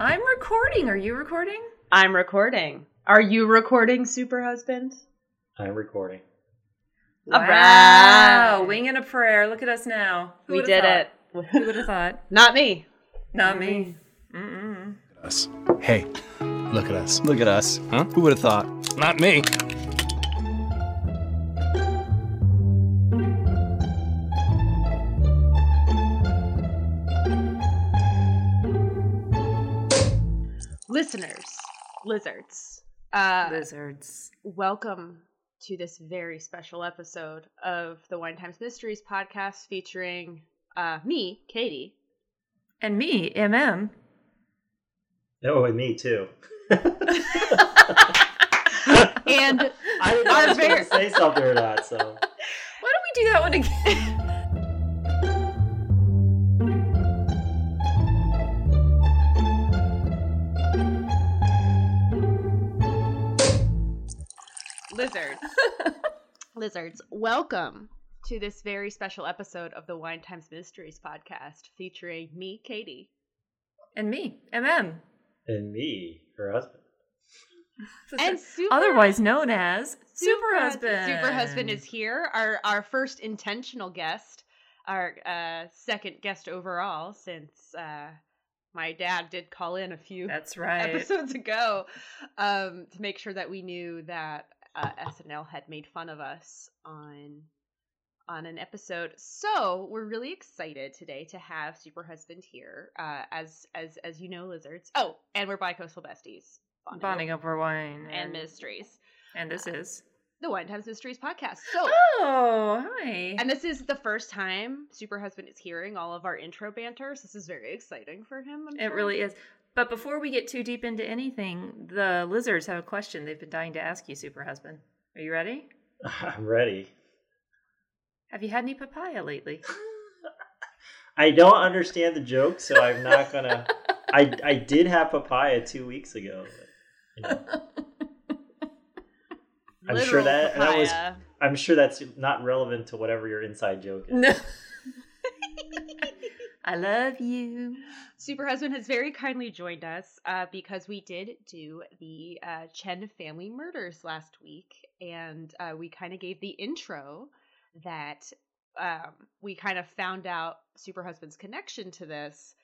I'm recording. Are you recording? I'm recording. Are you recording, super husband? I'm recording. All Wow. right. Wing and a prayer. Look at us now. Who we did thought? it. Who would have thought? Not me. Not me. Mm-mm. us. Hey, look at us. Look at us. Huh? Who would have thought? Not me. Lizards, uh, Lizards. welcome to this very special episode of the Wine Times Mysteries podcast featuring uh, me, Katy. And me, MM. Oh, and me too. And I didn't know Our I was going very- to say something or not. So Why don't we do that one again? Lizards, lizards, welcome to this very special episode of the Wine Times Mysteries podcast featuring me, Katy. and me, MM. and me, her husband. And super Otherwise known as Super Husband. Super husband is here. Our our first intentional guest, our uh, second guest overall, since uh, my dad did call in a few That's right. episodes ago um, to make sure that we knew that uh, SNL had made fun of us on on an episode. So we're really excited today to have Super Husband here, uh, as as as you know, lizards. Oh, and we're by Coastal besties, bonding, Bonding over wine. and mysteries. And this is. The Wine Times Mysteries podcast. So, Oh, hi. and this is the first time Super Husband is hearing all of our intro banter. So this is very exciting for him. I'm It sure. really is. But before we get too deep into anything, the lizards have a question they've been dying to ask you, Super Husband. Are you ready? I'm ready. Have you had any papaya lately? I don't understand the joke, so I'm not gonna. I I did have papaya two weeks ago. but, you know, I'm sure that- that was- I'm sure that's not relevant to whatever your inside joke is. no. I love you. Super Husband has very kindly joined us uh, because we did do the uh, Chen family murders last week, and uh, we kind of gave the intro that um, we kind of found out Super Husband's connection to this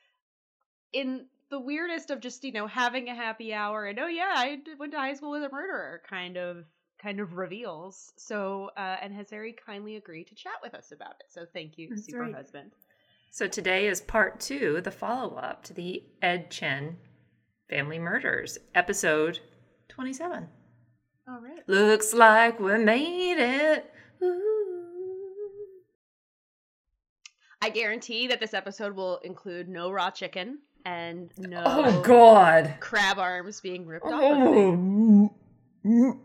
in the weirdest of just you know having a happy hour and oh yeah I went to high school with a murderer kind of kind of reveals so uh, and has very kindly agreed to chat with us about it so thank you That's Super right. Husband. So today is part two, the follow up to the Ed Chen family murders, episode 27. All right. Looks like we made it. Ooh. I guarantee that this episode will include no raw chicken and no Oh, God. crab arms being ripped off. Of. Oh.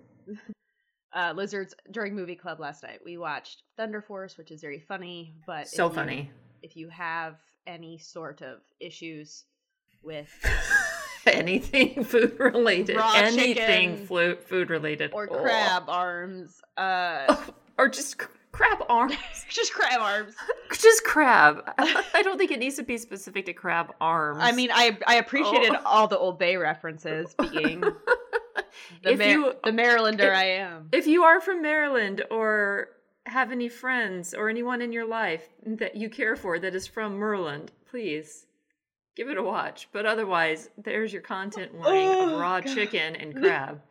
Uh, lizards during movie club last night. We watched Thunder Force, which is very funny, but So if you- funny. if you have any sort of issues with anything food related. Anything flu- food related. or Oh. crab arms, uh, Oh, or just cr- crab arms. just crab arms. just crab. I I don't think it needs to be specific to crab arms. I mean, I I appreciated Oh. all the Old Bay references, being the If Mar- you- the Marylander if- I am. if you are from Maryland or have any friends or anyone in your life that you care for that is from Maryland, please give it a watch. But otherwise, there's your content warning Oh, of raw God. chicken and crab.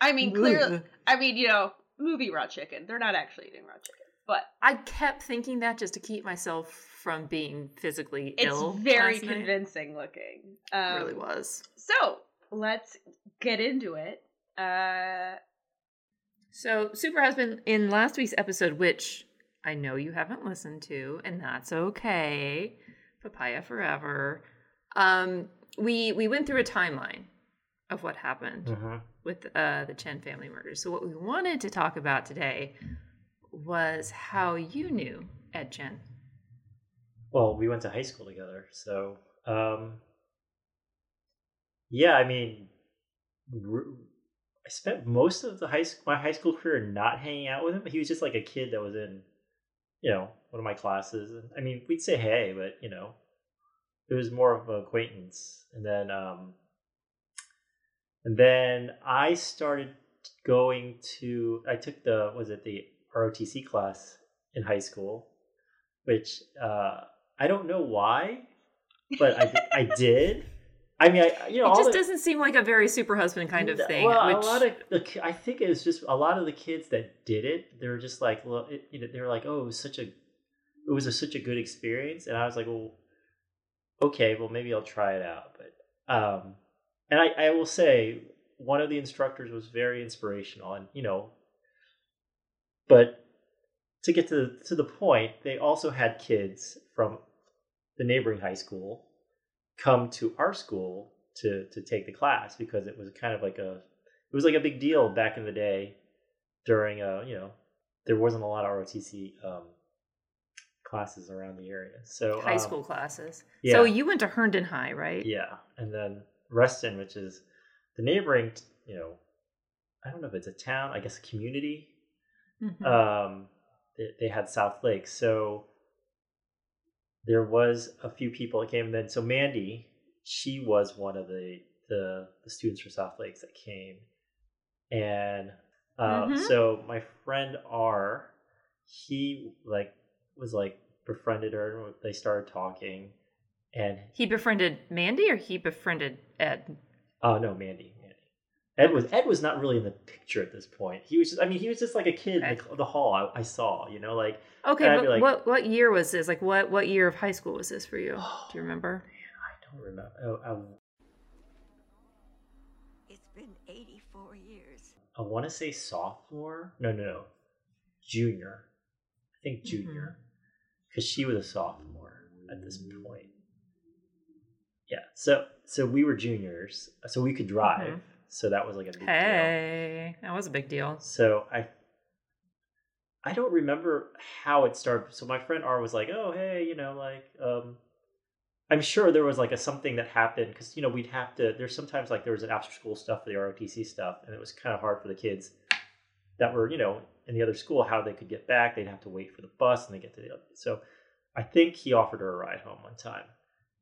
I mean, clearly. I mean, you know, movie raw chicken. They're not actually eating raw chicken, but I kept thinking that just to keep myself from being physically it's ill. very last night. convincing looking. It Um, really was. So let's get into it. Uh, So, Super Husband, in last week's episode, which I know you haven't listened to, and that's okay, Papaya Forever, um, we we went through a timeline of what happened Mhm. with uh, the Chen family murders. So, what we wanted to talk about today was how you knew Ed Chen. Well, we went to high school together, so um, yeah. I mean, r- I spent most of the high school, my high school career not hanging out with him. He was just like a kid that was in, you know, one of my classes. And I mean, we'd say hey, but you know, it was more of an acquaintance, and then um, and then I started going to. I took the was it the ROTC class in high school, which uh, I don't know why, but I I did. I mean, I you know, it just the- doesn't seem like a very super husband kind of thing. Well, which, a lot of the, I think it was just a lot of the kids that did it. They were just like, well, it, you know, they were like, oh, it was such a, it was a, such a good experience, and I was like, well, okay, well, maybe I'll try it out. But, um, and I, I will say, one of the instructors was very inspirational, and you know, but to get to the, to the point, they also had kids from the neighboring high school come to our school to to take the class because it was kind of like a it was like a big deal back in the day during uh you know there wasn't a lot of ROTC um classes around the area so high um, school classes. yeah So you went to Herndon High, right? yeah and then Reston which is the neighboring you know I don't know if it's a town I guess a community Mhm. um, they, they had South Lake. So there was a few people that came. And then so Mandy, she was one of the the, the students from South Lakes that came, and uh, Mhm. so my friend R, he like was like befriended her. and They started talking, and he befriended Mandy or he befriended Ed? oh no, Mandy. Ed was Ed was not really in the picture at this point. He was just, I mean, he was just like a kid in the, the hall I, I saw, you know, like Okay, but like- what what year was this? Like what what year of high school was this for you? Oh, Do you remember? I don't remember. Oh, I, It's been 84 years. I want to say sophomore. No, no, no, junior. I think junior, because she was a sophomore at this point. Yeah. So so we were juniors, so we could drive. Mhm. So that was like a big deal. Hey, that was a big deal. So I I don't remember how it started. So my friend R was like, "Oh, hey, you know, like um I'm sure there was like a something that happened cuz you know, we'd have to there's sometimes like there was an after school stuff for the ROTC stuff and it was kind of hard for the kids that were, you know, in the other school how they could get back. They'd have to wait for the bus and they get to the other. So I think he offered her a ride home one time.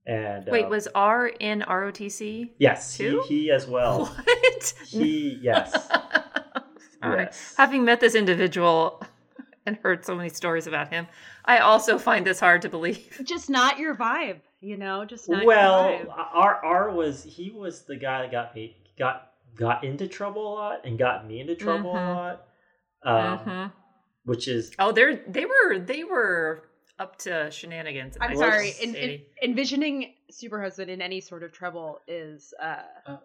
And Wait, um, was R in ROTC? Yes, he, he as well. What? He yes. Sorry. Yes. Having met this individual and heard so many stories about him, I also find this hard to believe. Just not your vibe, you know. Just not well, your vibe. R R was he was the guy that got me got got into trouble a lot and got me into trouble Mhm. a lot. Um, Mhm. Which is Oh, they're they were they were up to shenanigans. I'm high sorry. school, In, in, envisioning super husband in any sort of trouble is uh uh,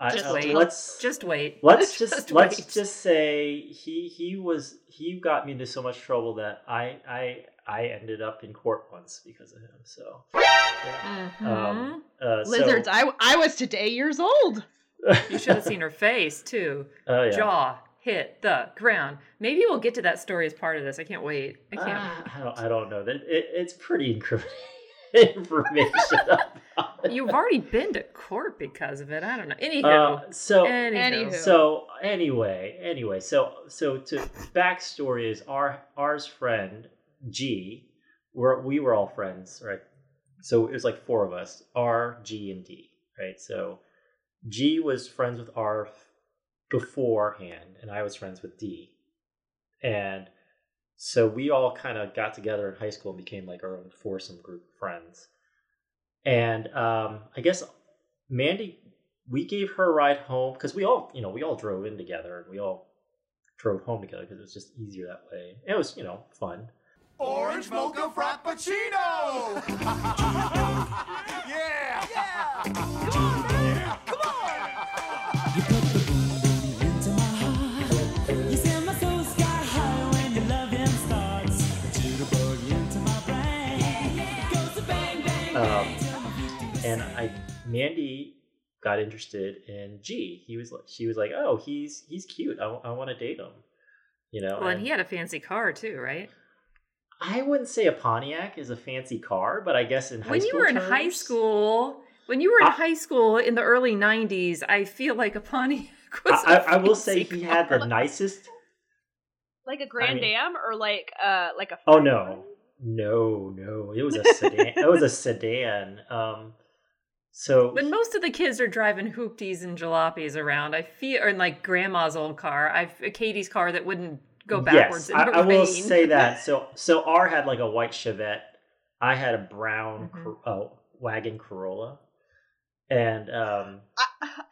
I, Just uh, wait. let's just wait. let's just, Just let's wait. just say he he was he got me into so much trouble that I I I ended up in court once because of him. So yeah. Mhm. um, uh, so- lizards. I I was today years old. you should have seen her face too. Oh yeah. Jaw hit the ground. Maybe we'll get to that story as part of this. I can't wait. I can't. Ah, I don't I don't know that it, it's pretty incriminating information. You've already been to court because of it. I don't know. Anywho. Uh, so Anywho. Anywho. so anyway, anyway, so so to backstory is our ours friend G, we're, we were all friends, right? So it was like four of us, R, G, and D, right? So G was friends with R beforehand, and I was friends with D, and so we all kind of got together in high school and became like our own foursome group of friends. And um, I guess Mandy, we gave her a ride home because we all, you know, we all drove in together and we all drove home together because it was just easier that way. And it was, you know, fun. Orange mocha frappuccino! yeah! Yeah! And. I, Mandy got interested in G. He was, she was like, oh, he's he's cute. I, want to date him. You know. well, and he had a fancy car too, right? I wouldn't say a Pontiac is a fancy car, but I guess in high when school you were in high school, when you were in I- high school in the early '90s, I feel like a Pontiac was. I, a I, I will say fancy he had the nicest. Like a Grand mean- Am or like uh like a Oh Ford? no, No, no, it was a sedan. it was a sedan. Um, so When most of the kids are driving hoopties and jalopies around, I feel, or in like grandma's old car, I've Katy's car that wouldn't go backwards Yes, in I, I will say that. So, so R had like a white Chevette. I had a brown Mhm. Cor- uh, wagon Corolla, and um,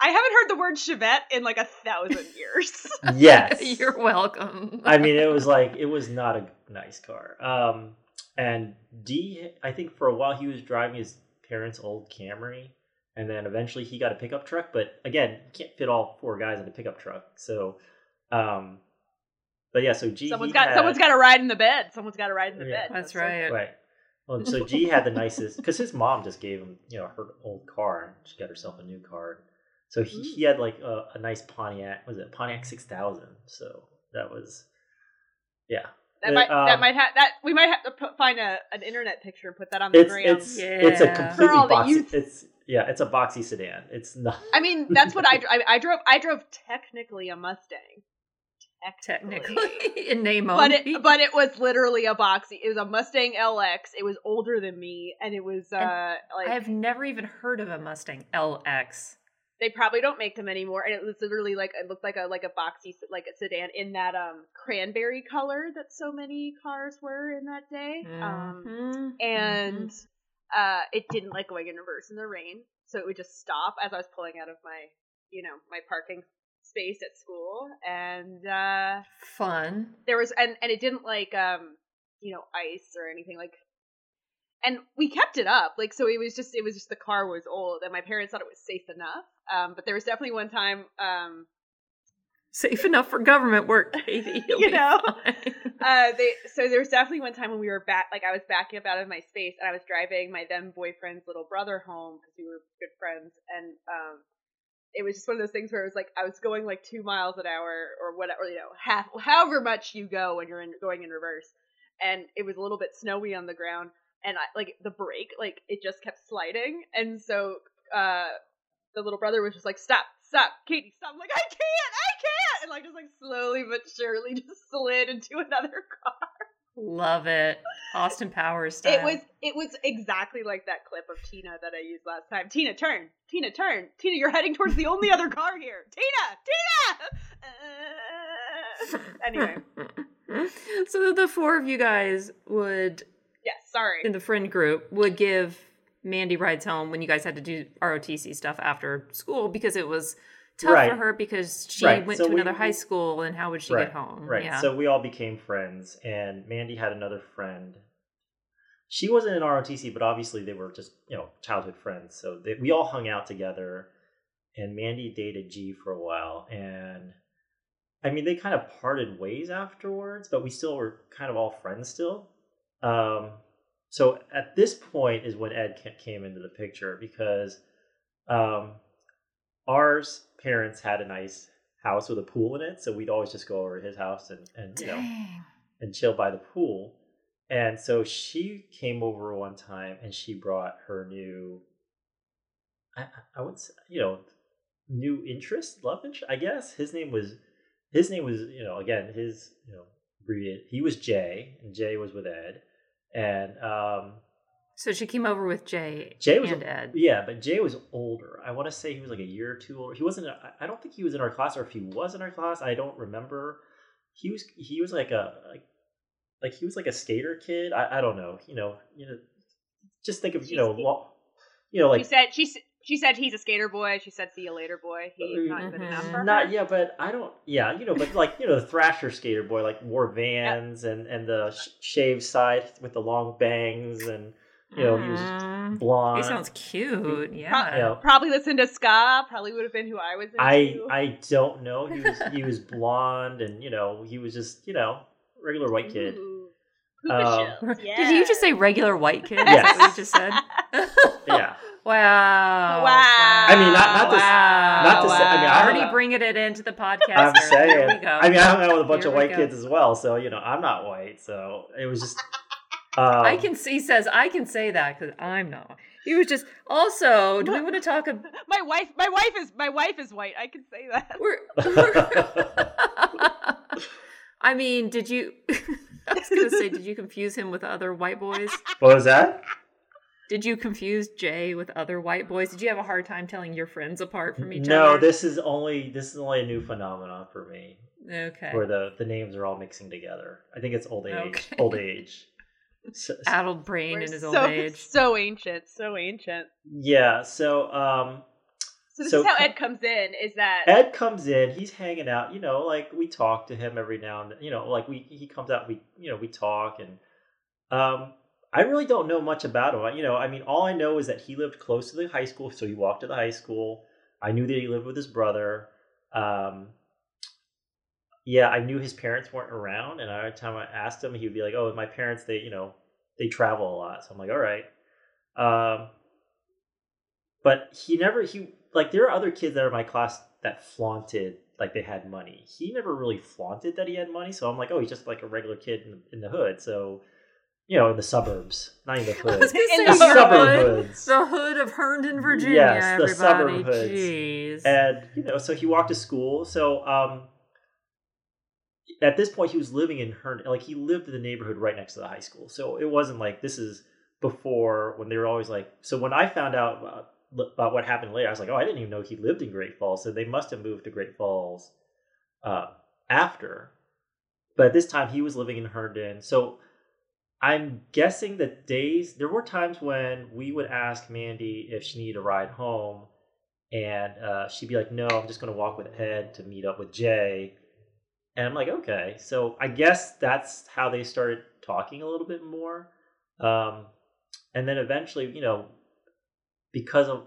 I haven't heard the word Chevette in like a thousand years. yes, You're welcome. I mean, it was like it was not a nice car. Um, and D, I think for a while he was driving his parents' old Camry, and then eventually he got a pickup truck. But again, you can't fit all four guys in a pickup truck. So, um, but yeah, so G, Someone's got had- someone's got to ride in the bed. Someone's got to ride in the Yeah. bed. That's so- right. Right. Well, so G had the nicest because his mom just gave him, you know, her old car, and she got herself a new car. So he, he had like a, a nice Pontiac. Was it Pontiac six thousand? So that was, yeah. That Uh, might that um, might have that we might have to put, find a an internet picture and put that on the It's gram. it's it's a Yeah. completely For all the boxy. youth. It's yeah, it's a boxy sedan. It's not. I mean, that's what I, I I drove. I drove technically a Mustang. Technically, in name but only. it but it was literally a boxy. It was a Mustang LX. It was older than me, and it was uh And like I've never even heard of a Mustang LX. They probably don't make them anymore. And it was literally like it looked like a like a boxy like a sedan in that um cranberry color that so many cars were in that day. Um, Mhm, and mhm. uh it didn't like going in reverse in the rain so it would just stop as i was pulling out of my you know my parking space at school and uh fun. there was and and it didn't like um you know ice or anything like and we kept it up like so it was just it was just the car was old and my parents thought it was safe enough um but there was definitely one time um Safe enough for government work, Katy. You know? uh they so there was definitely one time when we were back like i was backing up out of my space and i was driving my then boyfriend's little brother home because we were good friends and um it was just one of those things where it was like i was going like two miles an hour or whatever you know half however much you go when you're in going in reverse and it was a little bit snowy on the ground and I, like the brake like it just kept sliding and so uh the little brother was just like stop stop katy stop. I'm like i can't i can't! And like just like slowly but surely just slid into another car. Love it. Austin Powers style. it was it was exactly like that clip of tina that i used last time. Tina turn tina turn. Tina you're heading towards the only other car here. Tina tina! Uh, anyway. So the four of you guys would, yes sorry in the friend group, would give Mandy rides home when you guys had to do ROTC stuff after school because it was tough Right. for her because she Right. went So to we- another high school and how would she right, get home? Right. Yeah. So we all became friends, and Mandy had another friend. She wasn't in ROTC, but obviously they were just you know childhood friends. So they, we all hung out together, and Mandy dated G for a while, and I mean they kind of parted ways afterwards, but we still were kind of all friends still. Um, so at this point is when Ed came into the picture because um, ours parents had a nice house with a pool in it, so we'd always just go over to his house and, and you know and chill by the pool. And so she came over one time and she brought her new, I, I would say, you know, new interest, love interest, I guess. His name was, his name was, you know, again, his, you know, abbreviated, he was Jay and Jay was with Ed. And um, So she came over with Jay, Jay was and a- Ed. yeah, but Jay was older. I want to say he was like a year or two older. He wasn't. I- I don't think he was in our class, or if he was in our class, I don't remember. He was. He was like a like, like he was like a skater kid. I, I don't know. You know. You know. Just think of you know. She's- You know, like she said she s- she said he's a skater boy. She said see you later boy. He's not good enough for not her. yeah, but I don't. Yeah, you know, but like you know, the Thrasher skater boy like wore Vans and and the sh- shaved side with the long bangs and you know he was Mm. blonde. He sounds cute. you Yeah. know, Probably listened to ska. Probably would have been who I was into. I I don't know. He was he was blonde and you know he was just you know regular white kid. Ooh. Um, Poopa Did you just say regular white kid? Is Yes. that what you just said? Yeah, Wow. Wow. I mean, not- not to s- wow. not to say- I mean, I already bringing it into the podcast. I'm here. saying. Here we go. I mean, I hung out with a bunch Here of white kids as well, so you know I'm not white, so it was just. Um, I can see says I can say that because I'm not. He was just also. Do we want to talk? About, My wife. My wife is my wife is white. I can say that. we're, we're- I mean, did you? I was gonna say, did you confuse him with other white boys? What was that? Did you confuse Jay with other white boys? Did you have a hard time telling your friends apart from each no, other? No, this is only this is only a new phenomenon for me, Okay. where the the names are all mixing together. I think it's old age. Okay. Old age. So, Addled brain in his so, old age. So ancient, so ancient. yeah. So um, So this So is how Ed comes in. Is that Ed comes in. He's hanging out. You know, like we talk to him every now and then. You know, like we he comes out. We you know we talk and um. I really don't know much about him. You know, I mean, all I know is that he lived close to the high school, so he walked to the high school. I knew that he lived with his brother. Um, yeah, I knew his parents weren't around, and every time I asked him, he would be like, "Oh, my parents, they, you know, they travel a lot." So I'm like, "All right." Um, but he never he like there are other kids that are in my class that flaunted like they had money. He never really flaunted that he had money, so I'm like, "Oh, he's just like a regular kid in, in the hood." So, you know, in the suburbs, not in the hood. In the the suburb hood, the hood of Herndon, Virginia. Yes, the everybody, suburb hoods. jeez. and you know so he walked to school so um at this point he was living in Herndon. like he lived in the neighborhood right next to the high school so it wasn't like this is before when they were always like so when i found out about, what happened later i was like oh i didn't even know he lived in great falls so they must have moved to great falls uh, after but at this time he was living in herndon so i'm guessing that days there were times when we would ask mandy if she needed a ride home and uh, she'd be like, "No, I'm just going to walk with Ed to meet up with Jay." And I'm like, "Okay." So I guess that's how they started talking a little bit more. Um, and then eventually, you know, because of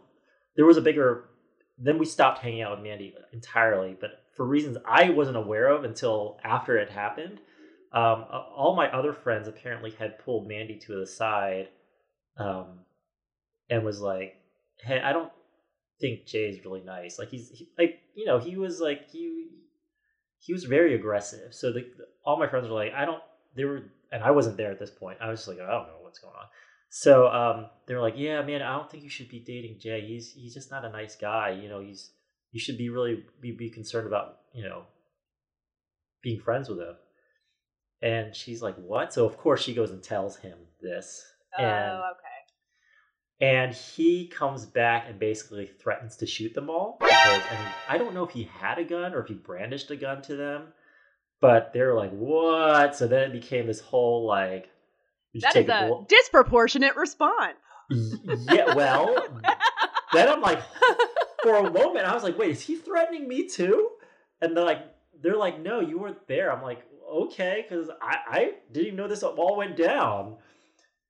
there was a bigger, then we stopped hanging out with Mandy entirely. But for reasons I wasn't aware of until after it happened, um, all my other friends apparently had pulled Mandy to the side, um, and was like, "Hey, I don't." think Jay's really nice. Like he's he, like you know he was like he he was very aggressive. So the, all my friends were like, I don't. They were, and I wasn't there at this point. I was just like, I don't know what's going on. So um, they were like, Yeah, man, I don't think you should be dating Jay. He's he's just not a nice guy. You know, he's you should be really be, be concerned about you know being friends with him. And she's like, What? So of course she goes and tells him this. Oh, and okay. and he comes back and basically threatens to shoot them all. Because, and I don't know if he had a gun or if he brandished a gun to them, but they're like, "What?" So then it became this whole like, That is take a disproportionate response. Yeah. Well, then I'm like, for a moment, I was like, "Wait, is he threatening me too?" And they're like, "They're like, no, you weren't there." I'm like, "Okay," because I I didn't even know this all went down.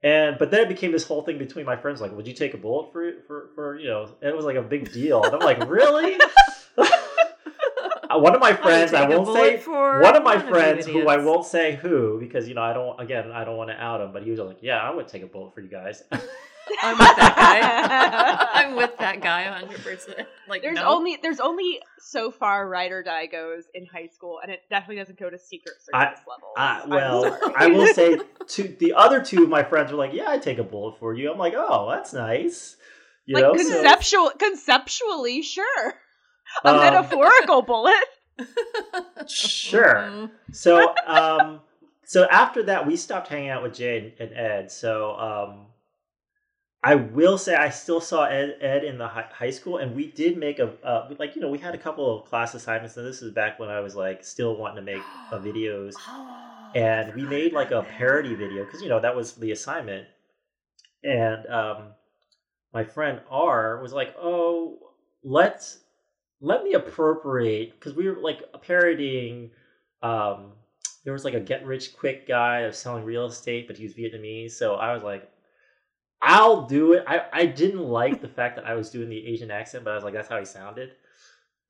And but then it became this whole thing between my friends, like, would you take a bullet for for for you know? And it was like a big deal, and I'm like, really? one of my friends, I won't say for one of my one of friends who I won't say who because you know I don't again I don't want to out him, but he was like, yeah, I would take a bullet for you guys. I'm with that guy. I'm with that guy 100. percent Like There's no. only there's only so far ride or die goes in high school, and it definitely doesn't go to secret I- service levels. I, well. I will say two the other two of my friends were like, yeah, I take a bullet for you. I'm like, oh, that's nice. You like know, so- conceptual, conceptually, sure. A Um, metaphorical bullet. Sure. Mhm. so um so after that we stopped hanging out with jay and, and ed so um i will say i still saw ed, ed in the hi- high school and we did make a uh, like you know we had a couple of class assignments and this is back when i was like still wanting to make uh, videos Oh, and we made like a parody video because you know that was the assignment and um my friend r was like oh let's let me appropriate because we were like parodying um there was like a get rich quick guy was selling real estate but he was vietnamese so i was like i'll do it. I i didn't like the fact that i was doing the asian accent but i was like that's how he sounded.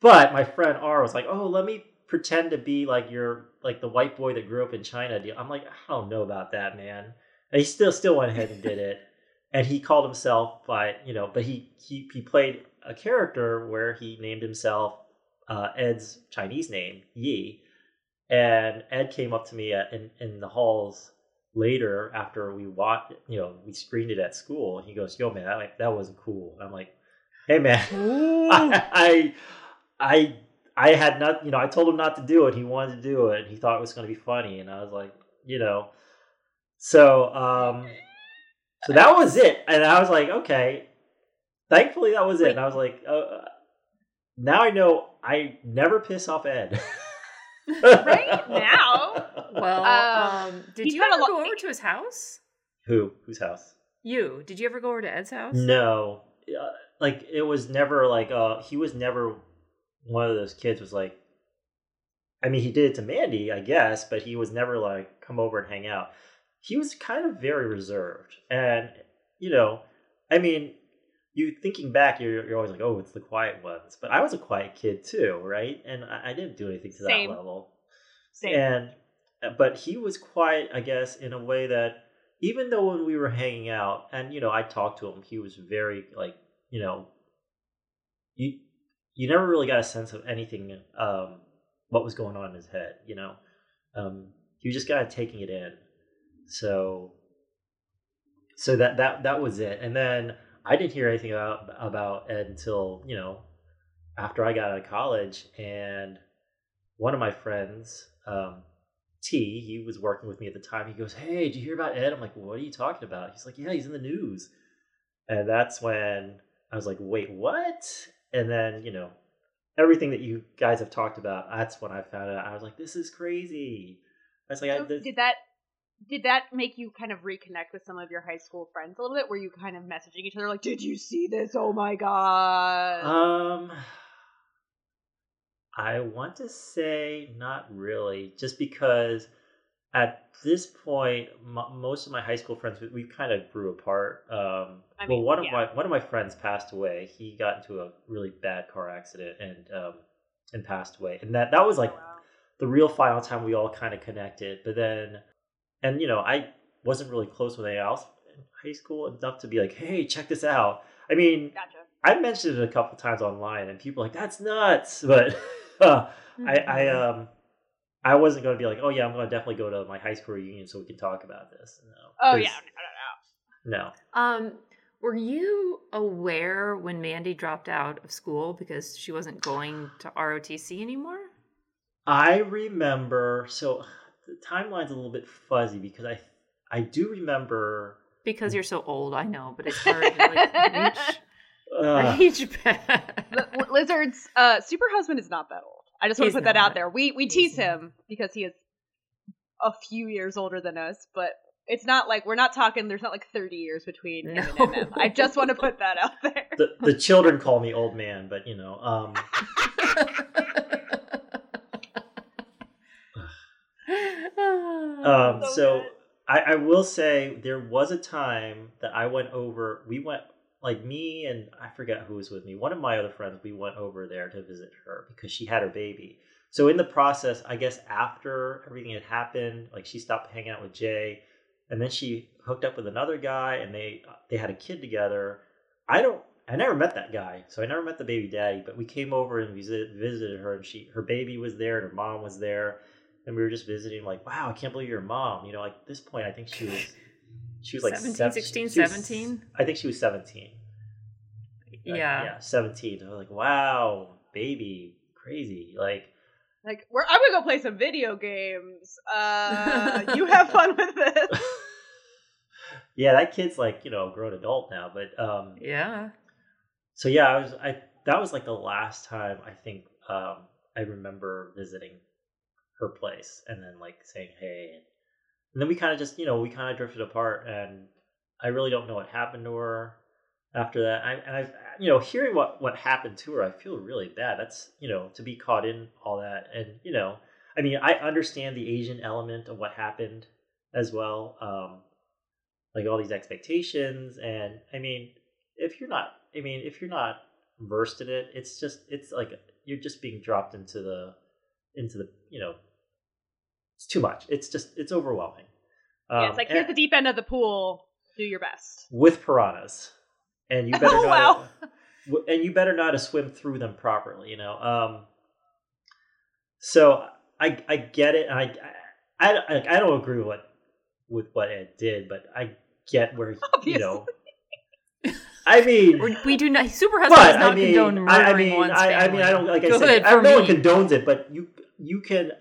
But my friend r was like oh let me pretend to be like your like the white boy that grew up in china i'm like i don't know about that man. And he still still went ahead and did it. And he called himself by you know but he he, he played a character where he named himself uh, ed's chinese name yi. And ed came up to me at, in, in the halls later after we watched you know we screened it at school. And he goes yo man that, that wasn't cool. And i'm like hey man. I, I I had not you know I told him not to do it. He wanted to do it. And he thought it was going to be funny. And I was like you know. So um, so that was it, and I was like, okay. Thankfully, that was it, and I was like, uh, now I know I never piss off Ed. Right now? Well, Um, um, did you ever lot- go over to his house? Who? Whose house? You did you ever go over to Ed's house? No, uh, like it was never like uh he was never one of those kids was like. I mean, he did it to Mandy, I guess, but he was never like come over and hang out. He was kind of very reserved, and you know, I mean, you thinking back, you're you're always like, oh, it's the quiet ones, but I was a quiet kid too, right? And I, I didn't do anything to Same. that level. Same. And uh, but he was quiet, I guess, in a way that even though when we were hanging out, and you know, I talked to him, he was very like, you know, you you never really got a sense of anything, um, what was going on in his head, you know. Um, he was just kind of taking it in. So, so that that that was it. And then I didn't hear anything about about Ed until you know after I got out of college, and one of my friends, um, T, he was working with me at the time. He goes, "Hey, did you hear about Ed?" I'm like, "What are you talking about?" He's like, "Yeah, he's in the news." And that's when I was like, "Wait, what?" And then you know everything that you guys have talked about. That's when I found out. I was like, "This is crazy." I was like, I, So this, did that did that make you kind of reconnect with some of your high school friends a little bit? Were you kind of messaging each other like, "Did you see this? Oh my god!" Um, I want to say not really, just because at this point, m- most of my high school friends we, we kind of grew apart. Um, I well, mean, one of my one of my friends passed away. He got into a really bad car accident and um, and passed away, and that that was like Oh, wow. the real final time we all kind of connected. But then, and you know, I wasn't really close with anyone else in high school enough to be like, hey, check this out. I mean, Gotcha. I mentioned it a couple times online, and people are like, "That's nuts," but uh, I, I Mm-hmm. um, I wasn't going to be like, "Oh yeah, I'm going to definitely go to my high school reunion so we can talk about this." No. Oh yeah, no, no, no. no. Um, were you aware when Mandy dropped out of school because she wasn't going to ROTC anymore? I remember. So the timeline's a little bit fuzzy because I I do remember. Because you're so old, I know, but it's hard to like reach, Uh, reach back. Li- li- Lizard's uh, super husband is not that old. I just want to put that out there. We we He's tease not. him because he is a few years older than us, but it's not like we're not talking. There's not like 30 years between him and MM. I just want to put that out there. the the children call me old man, but you know, um, um, So so. I, I will say there was a time that I went over. We went like me and I forget who was with me. One of my other friends. We went over there to visit her because she had her baby. So in the process, I guess after everything had happened, like she stopped hanging out with Jay, and then she hooked up with another guy, and they they had a kid together. I don't. I never met that guy, so I never met the baby daddy. But we came over and visit, visited her, and she her baby was there, and her mom was there, and we were just visiting. Like, wow, I can't believe you're mom. You know, like this point, I think she was she was like 17, sev- 16, 17? I think she was seventeen. Like, yeah. yeah, seventeen. I was like, wow, baby, crazy. Like, Like, we're, I'm gonna go play some video games. Uh, you have fun with this. yeah, that kid's like you know a grown adult now, but um, Yeah. so yeah, I was I that was like the last time I think um I remember visiting her place and then like saying hey and, then we kind of just you know we kind of drifted apart and I really don't know what happened to her after that. I and I you know hearing what what happened to her I feel really bad. That's you know to be caught in all that. And you know I mean I understand the Asian element of what happened as well um like all these expectations. And I mean if you're not i mean if you're not versed in it it's just it's like you're just being dropped into the into the you know it's too much it's just it's overwhelming yeah, Um, it's like and- here's the deep end of the pool. Do your best. with piranhas and you better Oh, not wow. and you better not swim through them properly you know um so i i get it and i i i, I don't agree with what with what ed did but i get where you know i mean We're, we do not. Super husband not I mean, condone I, I mean, one's I, I mean. I don't like I Good said. I, for no one condones it, but you you can.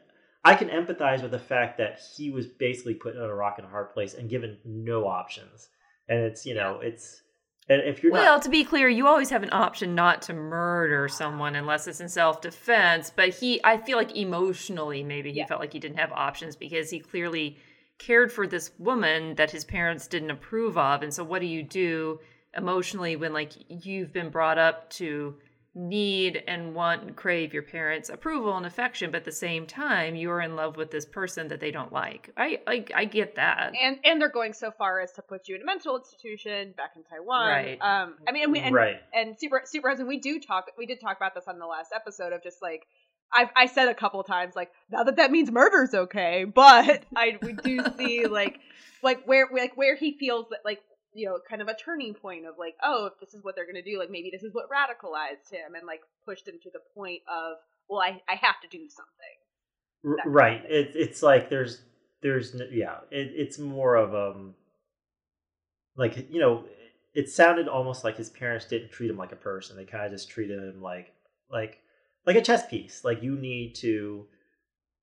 I can empathize with the fact that he was basically put in a rock and a hard place and given no options. And it's you know it's and if you're Well, not to be clear, you always have an option not to murder someone unless it's in self defense. But he, I feel like emotionally, maybe he Yeah. felt like he didn't have options because he clearly cared for this woman that his parents didn't approve of. And so, what do you do emotionally when, like, you've been brought up to need and want and crave your parents' approval and affection, but at the same time, you're in love with this person that they don't like? I, I, I get that. and and they're going so far as to put you in a mental institution back in Taiwan. Right. Um, I mean, and we and, right. and super super husband, we do talk. We did talk about this on the last episode of just like. I I said a couple times like now that that means murder's okay, but I we do see like like where like where he feels that like you know kind of a turning point of like oh if this is what they're gonna do like maybe this is what radicalized him and like pushed him to the point of well I I have to do something. R- that kind right. of it, it's like there's there's yeah it, it's more of um like you know it sounded almost like his parents didn't treat him like a person. They kind of just treated him like like like a chess piece. Like you need to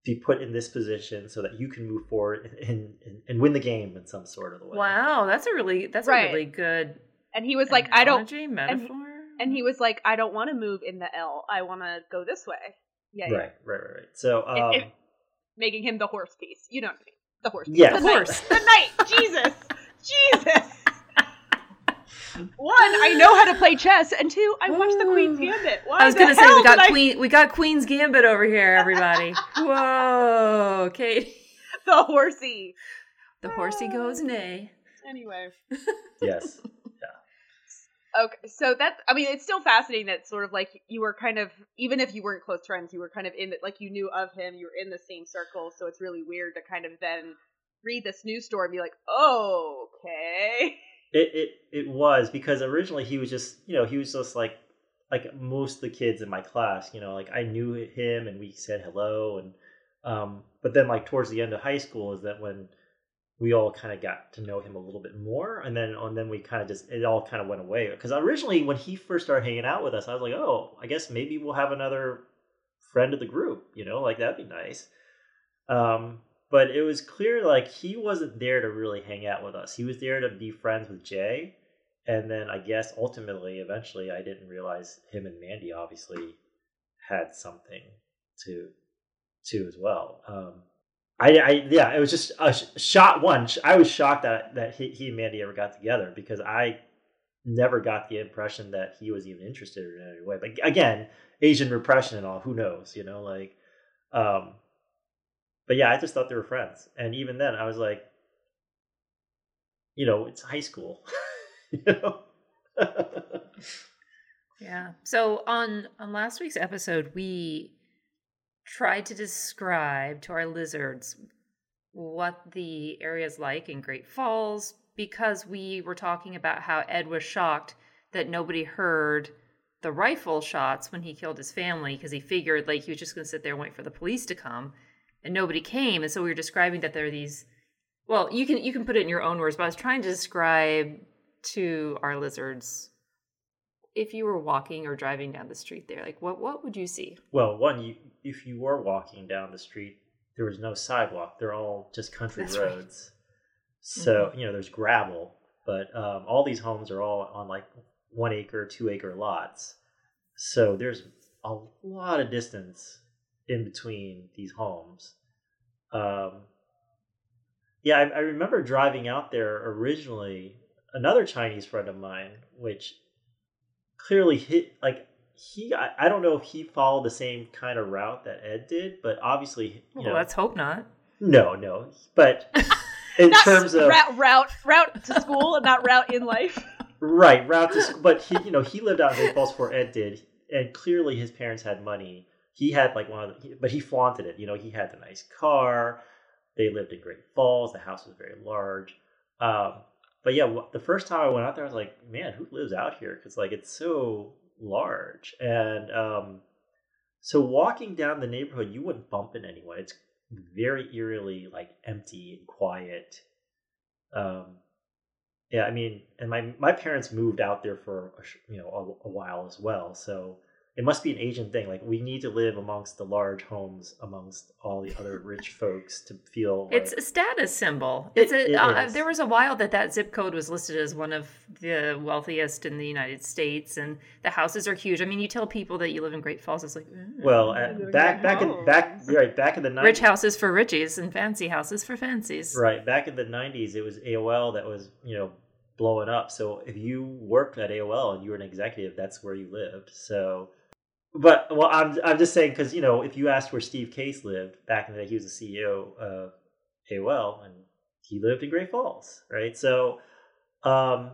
be put in this position so that you can move forward and and, and win the game in some sort of a way Wow, that's a really that's Right. a really good And he was like I don't metaphor. and he was like I don't want to move in the L I want to go this way. Yeah, yeah. right right right right so It- um it- making him the horse piece. You know what I mean? The horse piece. Yes. The The horse. The knight. Jesus. Jesus. One, I know how to play chess, and two, I watched the Queen's Gambit. Why I was gonna say we did got I- Queen we got Queen's Gambit over here, everybody. Whoa, Katy. the horsey. The horsey goes Ah. nay. Anyway, yes okay, so that's. I mean, it's still fascinating that sort of like you were kind of, even if you weren't close friends, you were kind of in the, like you knew of him, you were in the same circle. So it's really weird to kind of then read this news story and be like, oh, okay. It, it it was because originally he was just you know he was just like like most of the kids in my class you know like I knew him and we said hello and um but then like towards the end of high school is that when we all kind of got to know him a little bit more and then and then we kind of just it all kind of went away. Because originally when he first started hanging out with us I was like oh I guess maybe we'll have another friend of the group you know like that'd be nice. Um but it was clear like he wasn't there to really hang out with us. He was there to be friends with Jay, and then I guess ultimately, eventually, I didn't realize him and Mandy obviously had something to to as well. Um, I, I yeah, it was just a sh- shot one. I was shocked that that he, he and Mandy ever got together because I never got the impression that he was even interested in any way. But again, Asian repression and all, who knows, you know, like. Um, but yeah, I just thought they were friends. And even then, I was like, you know, it's high school. you know? Yeah. So on on last week's episode, we tried to describe to our lizards what the area is like in Great Falls because we were talking about how Ed was shocked that nobody heard the rifle shots when he killed his family because he figured like he was just going to sit there and wait for the police to come and nobody came and so we were describing that there are these well you can you can put it in your own words but i was trying to describe to our lizards if you were walking or driving down the street there like what what would you see well, one, you, if you were walking down the street, there was no sidewalk. They're all just country That's right. roads. So, you know, there's gravel, but um, all these homes are all on like one acre, two acre lots. So there's a lot of distance in between these homes. Um, yeah, I, I remember driving out there originally. Another Chinese friend of mine, which clearly hit like he. I, I don't know if he followed the same kind of route that Ed did, but obviously, you well know, let's hope not no, no. But in Not terms of route route route to school and not route in life. Right, route to school. But he, you know, he lived out in Great Falls before Ed did, and clearly his parents had money. He had like one of the, but he flaunted it. You know, he had the nice car. They lived in Great Falls. The house was very large. Um, but yeah, the first time I went out there, I was like, man, who lives out here? Because like it's so large, and um, so walking down the neighborhood, you wouldn't bump into anyone. It's very eerily like empty and quiet. Um, yeah, I mean, and my my parents moved out there for you know a, a while as well, so it must be an Asian thing. Like we need to live amongst the large homes amongst all the other rich folks to feel. It's a status symbol. It- It's a, it uh, there was a while that that zip code was listed as one of the wealthiest in the United States, and the houses are huge. I mean, you tell people that you live in Great Falls, it's like "Mm, well at, in back back in back right back in the 90s, rich houses for richies and fancy houses for fancies. Right. Back in the 90s, it was AOL that was, you know, blowing up. So if you worked at AOL and you were an executive, that's where you lived. So, but, well, I'm, I'm just saying, because, you know, if you asked where Steve Case lived back in the day, he was the CEO of AOL and he lived in Great Falls, right? So, um,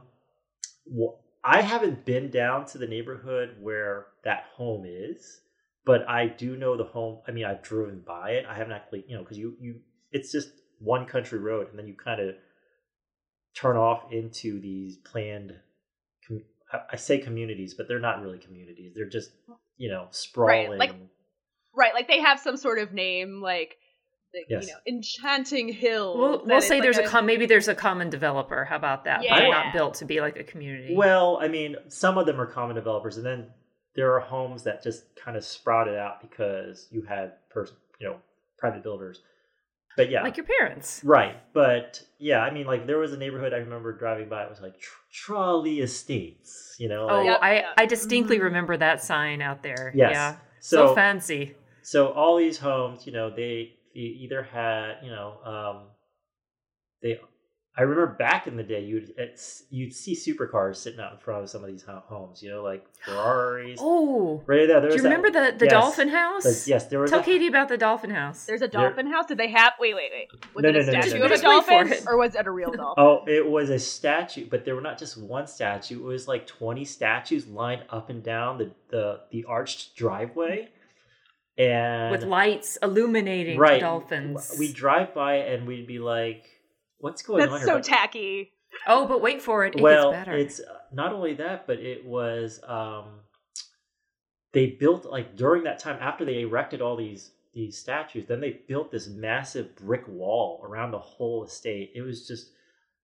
wh- I haven't been down to the neighborhood where that home is, but I do know the home. I mean, I've driven by it. I haven't actually, you know, because you, you, it's just one country road, and then you kind of turn off into these planned. I say communities, but they're not really communities. They're just, you know, sprawling. like- Right, like they have some sort of name, like, like Yes. you know, Enchanting Hill. We'll, we'll is say like there's a, com- maybe there's a common developer. How about that? But they're not built to be like a community. Well, I mean, some of them are common developers, and then there are homes that just kind of sprouted out because you had, pers- you know, private builders. But yeah, like your parents. right. But yeah, I mean, like there was a neighborhood I remember driving by. It was like Tr- Trolley Estates. You know, Oh, like, Yep, I, yeah. I distinctly Mhm. remember that sign out there. Yes. Yeah. So, So, fancy. so all these homes, you know, they, they either had, you know, um, they. I remember back in the day, you'd it's, you'd see supercars sitting out in front of some of these homes. You know, like Ferraris. Oh, right there. there do was you that- remember the, the yes, Dolphin House? the- yes, there was. Tell a- Katy about the Dolphin House. There's a There- dolphin house. Did they have? Wait, wait, wait. Was No, it no, a no, no, statue no, of a Just wait for dolphin, or was it a real dolphin? Oh, it was a statue, but there were not just one statue. It was like twenty statues lined up and down the the, the arched driveway, and With lights illuminating right, the dolphins. We drive by and we'd be like, "What's going on That's so But- tacky. oh, but wait for it. It well, gets better. it's uh, not only that, but it was um, they built like during that time after they erected all these these statues, then they built this massive brick wall around the whole estate. It was just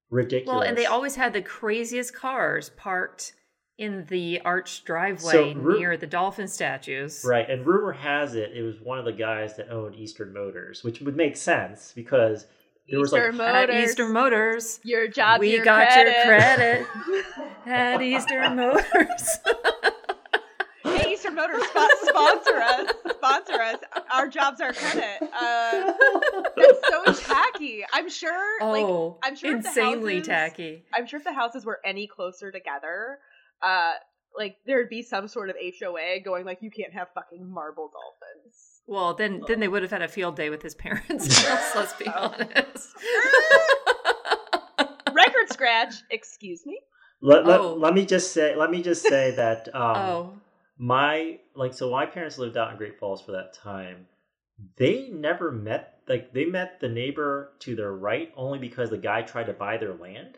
ridiculous. well, and they always had the craziest cars parked in the arched driveway So, ru- near the dolphin statues. Right, and rumor has it it was one of the guys that owned Eastern Motors, which would make sense because there was Eastern like At Motors. Eastern Motors. Your job. we your got credit. your credit at Eastern Motors. hey, Eastern Motors, spo- sponsor us. Sponsor us. Our jobs, our credit. Uh, that's so tacky. I'm sure. like, oh, I'm sure insanely houses- tacky. I'm sure if the houses were any closer together, uh, like there'd be some sort of HOA going like, you can't have fucking marble dolphins. Well, then then they would have had a field day with his parents. let's be Oh. honest. Record scratch. Excuse me. let, let, Oh. let me just say let me just say that um, oh, my like so my parents lived out in Great Falls for that time. They never met like they met the neighbor to their right only because the guy tried to buy their land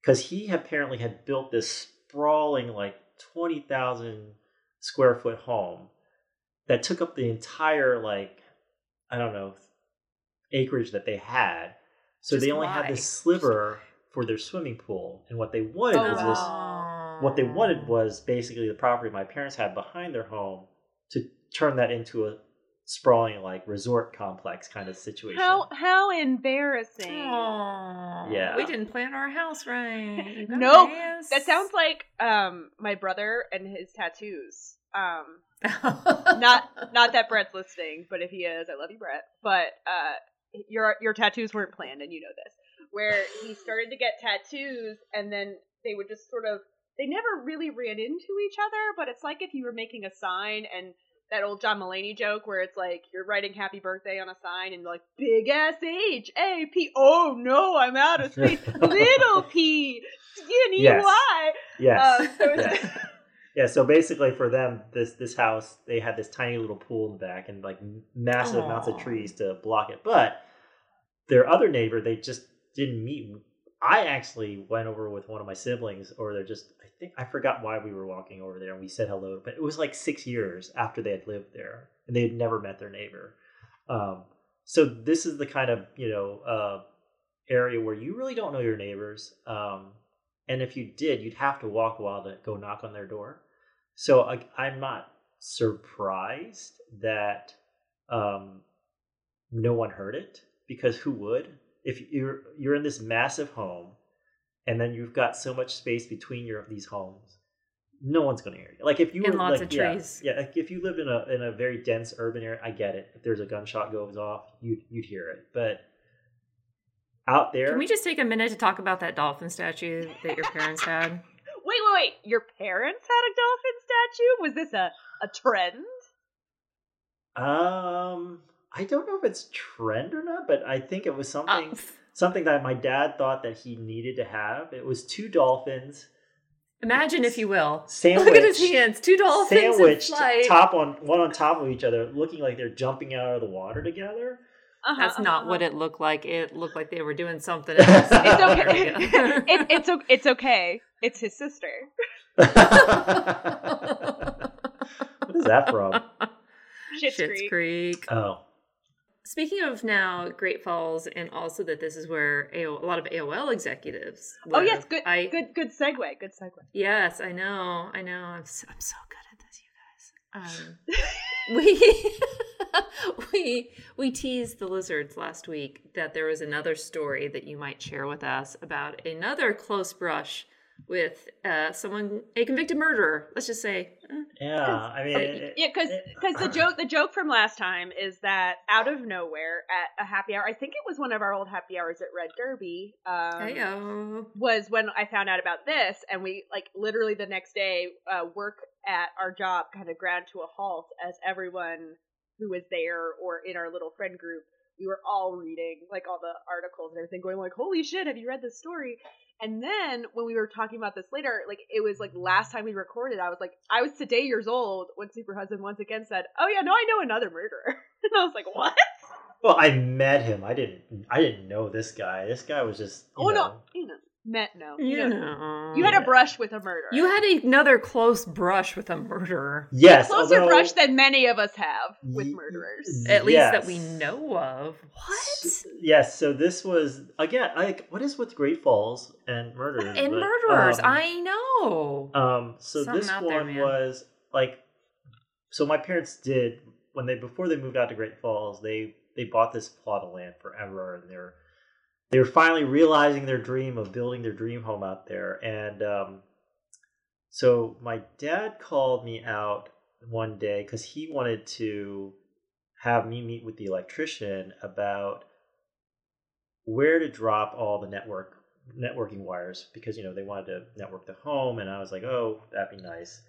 because he apparently had built this sprawling like twenty thousand square foot home that took up the entire like I don't know acreage that they had. So they Just only had this sliver for their swimming pool, and what they wanted Oh, was this what they wanted was basically the property my parents had behind their home to turn that into a sprawling like resort complex kind of situation. How how embarrassing. Aw, Yeah. we didn't plan our house right. you Nope. guys. That sounds like um my brother and his tattoos. Um not not that Brett's listening, but if he is, I love you, Brett. But uh, your your tattoos weren't planned, and you know this. Where he started to get tattoos, and then they would just sort of they never really ran into each other. But it's like if you were making a sign and that old John Mulaney joke where it's like you're writing "Happy Birthday" on a sign and like big S H A P. Oh no, I'm out of space. Little P, skinny Yes. Y. yes. Um, so it's- yeah. yeah, so basically for them this this house they had this tiny little pool in the back and like massive amounts of trees to block it. But their other neighbor they just didn't meet. I actually went over with one of my siblings or they're just I think I forgot why we were walking over there and we said hello, but it was like 6 years after they had lived there and they had never met their neighbor. Um so this is the kind of, you know, uh area where you really don't know your neighbors. Um and if you did, you'd have to walk a while to go knock on their door. So I, I'm not surprised that um, no one heard it because who would? If you're you're in this massive home, and then you've got so much space between your these homes, no one's going to hear you. Like if you And were lots like, of yeah, trees. yeah, like if you lived in a in a very dense urban area, I get it. If there's a gunshot goes off, you'd you'd hear it. But out there, Can we just take a minute to talk about that dolphin statue that your parents had? Wait, wait, wait. Your parents had a dolphin statue? Was this a, a trend? Um, I don't know if it's trend or not, but I think it was Uh, something something that my dad thought that he needed to have. It was two dolphins imagine, if you will. sandwiched, Look at his hands. Two dolphins sandwiched flight. top on one on top of each other, looking like they're jumping out of the water together. Uh-huh, That's not uh-huh, what it looked like. It looked like they were doing something else. It's okay. it, it's it's okay. It's his sister. what is that from? Schitt's Schitt's Creek. Creek. Oh, Speaking of now Great Falls, and also that this is where AO, a lot of AOL executives. Oh yes, good, I, good, good segue. Good segue. Yes, I know. I know. I'm so, I'm so good at this, you guys. Um, we we we teased the lizards last week that there was another story that you might share with us about another close brush with uh, someone, a convicted murderer. Let's just say. uh, yeah. I mean, it- Yeah, because it- the joke the joke from last time is that out of nowhere at a happy hour, I think it was one of our old happy hours at Red Derby. Um, Heyo. was when I found out about this, and we like literally the next day, uh, work at our job kind of ground to a halt as everyone who was there or in our little friend group, we were all reading like all the articles and everything, going like, "Holy shit, have you read this story?" And then when we were talking about this later, like it was like last time we recorded, I was like, I was today years old when Super Husband once again said, "Oh yeah, no, I know another murderer," and I was like, "What?" well, I met him. I didn't. I didn't know this guy. This guy was just. Oh know, no, you know, met no, You you know, know. you had a brush with a murderer. You had another close brush with a murderer. Yes, closer although- brush than many of us have with Ye- murderers. At least that we know of. What? Yes, so this was again like what is with Great Falls and murderers? And but, murderers, um, I know. Um, so Something this one there, was like, so my parents did when they before they moved out to Great Falls, they they bought this plot of land forever, and they're they were finally realizing their dream of building their dream home out there, and um, so my dad called me out one day because he wanted to have me meet with the electrician about where to drop all the network networking wires because you know they wanted to network the home and i was like oh that'd be nice.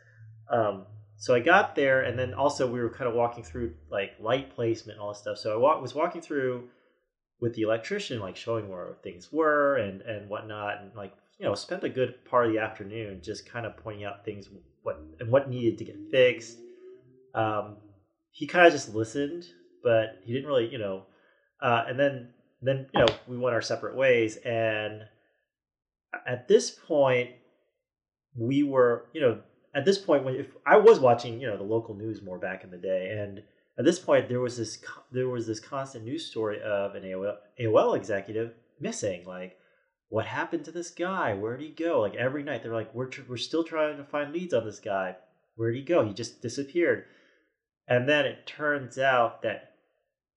Um, so i got there and then also we were kind of walking through like light placement and all this stuff. So i wa- was walking through with the electrician like showing where things were and and whatnot and like you know spent a good part of the afternoon just kind of pointing out things what and what needed to get fixed. Um, he kind of just listened but he didn't really you know uh, and then then you know we went our separate ways and at this point we were you know at this point when if i was watching you know the local news more back in the day and at this point there was this there was this constant news story of an AOL, AOL executive missing like what happened to this guy? Where'd he go? Like every night they're like we're, tr- we're still trying to find leads on this guy. Where'd he go? He just disappeared. And then it turns out that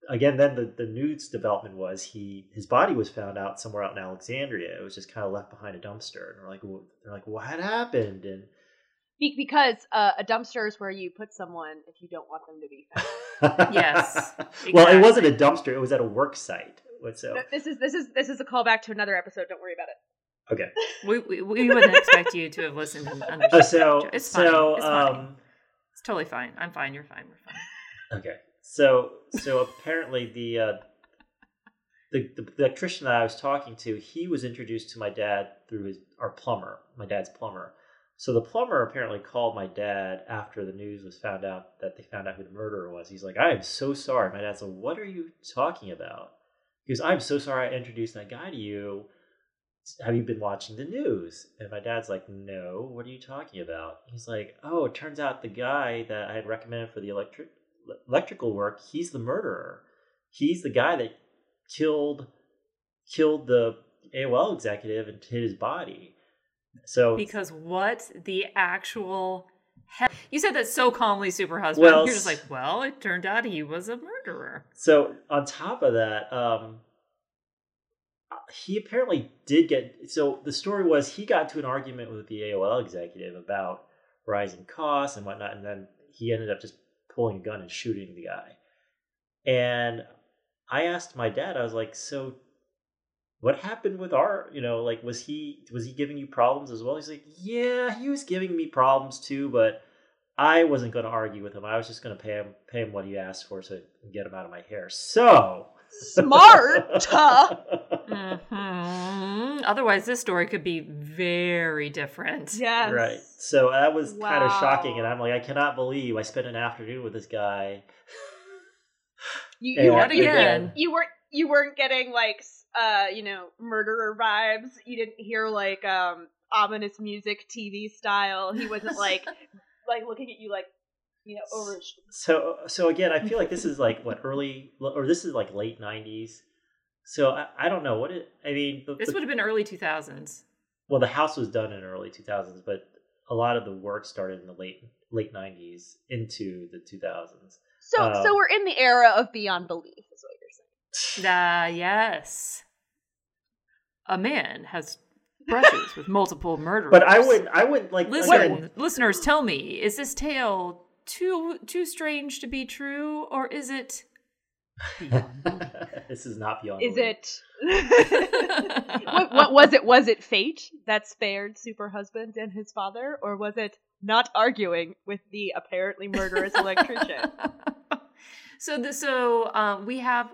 again then the, the news development was he his body was found out somewhere out in alexandria. It was just kind of left behind a dumpster. And they're like they're like what happened? And Be- because uh, a dumpster is where you put someone if you don't want them to be found. Yes, well it wasn't a dumpster it was at a work site so Th- This is this is this is a callback to another episode. Don't worry about it. okay We, we, we wouldn't expect you to have listened and understood. Uh, so it's fine. so it's fine. um It's totally fine. I'm fine. You're fine. We're fine. Okay. So so apparently the uh the, the the electrician that I was talking to, he was introduced to my dad through his our plumber, my dad's plumber. So the plumber apparently called my dad after the news was found out that they found out who the murderer was. He's like, I am so sorry. My dad's like, What are you talking about? He goes, I'm so sorry I introduced that guy to you. Have you been watching the news? And my dad's like, No, what are you talking about? He's like, Oh, it turns out the guy that I had recommended for the electric electrical work, he's the murderer. He's the guy that killed killed the AOL executive and hid his body. So Because what the actual Hell, you said that so calmly, super husband. Well, You're just like, well, it turned out he was a murderer. So on top of that, um, he apparently did get. So the story was he got to an argument with the AOL executive about rising costs and whatnot, and then he ended up just pulling a gun and shooting the guy. And I asked my dad, I was like, so. What happened with our, you know, like was he was he giving you problems as well? He's like, yeah, he was giving me problems too, but I wasn't going to argue with him. I was just going to pay him pay him what he asked for to get him out of my hair. So Smart. Huh? Mhm. Otherwise, this story could be very different. yeah right. So that was kind of shocking, and I'm like, I cannot believe I spent an afternoon with this guy. You, you, Yet weren't, again. you weren't you weren't getting like s- uh you know murderer vibes. You didn't hear like um ominous music TV style. He wasn't like like looking at you like you know over. So so again, I feel like this is like what early or this is like late '90s. So I, I don't know what it. I mean, the, This the- would have been early 2000s. well, the house was done in early 2000s, but a lot of the work started in the late late '90s into the 2000s. So Um, so we're in the era of beyond belief, is what you're saying. Ah, yes. A man has brushes with multiple murderers. But I would I would like Listen, again, listeners, tell me: is this tale too too strange to be true, or is it? beyond this is not beyond. Is it? what, what was it? Was it fate that spared Super Husband and his father, or was it not arguing with the apparently murderous electrician? so the, so um, we have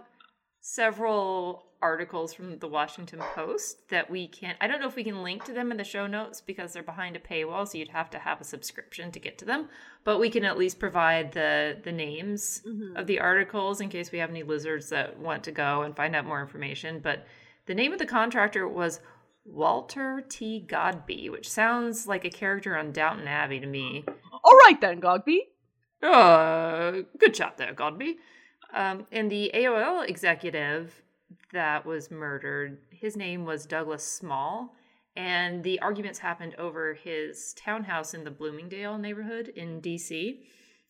several articles from the Washington Post that we can I don't know if we can link to them in the show notes because they're behind a paywall so you'd have to have a subscription to get to them but we can at least provide the the names Mhm. of the articles in case we have any lizards that want to go and find out more information but the name of the contractor was Walter T. Godby, which sounds like a character on Downton Abbey to me. All right then, Gogby. Uh, good shot there, Godby. Um, and the AOL executive that was murdered, his name was Douglas Small, and the arguments happened over his townhouse in the Bloomingdale neighborhood in DC.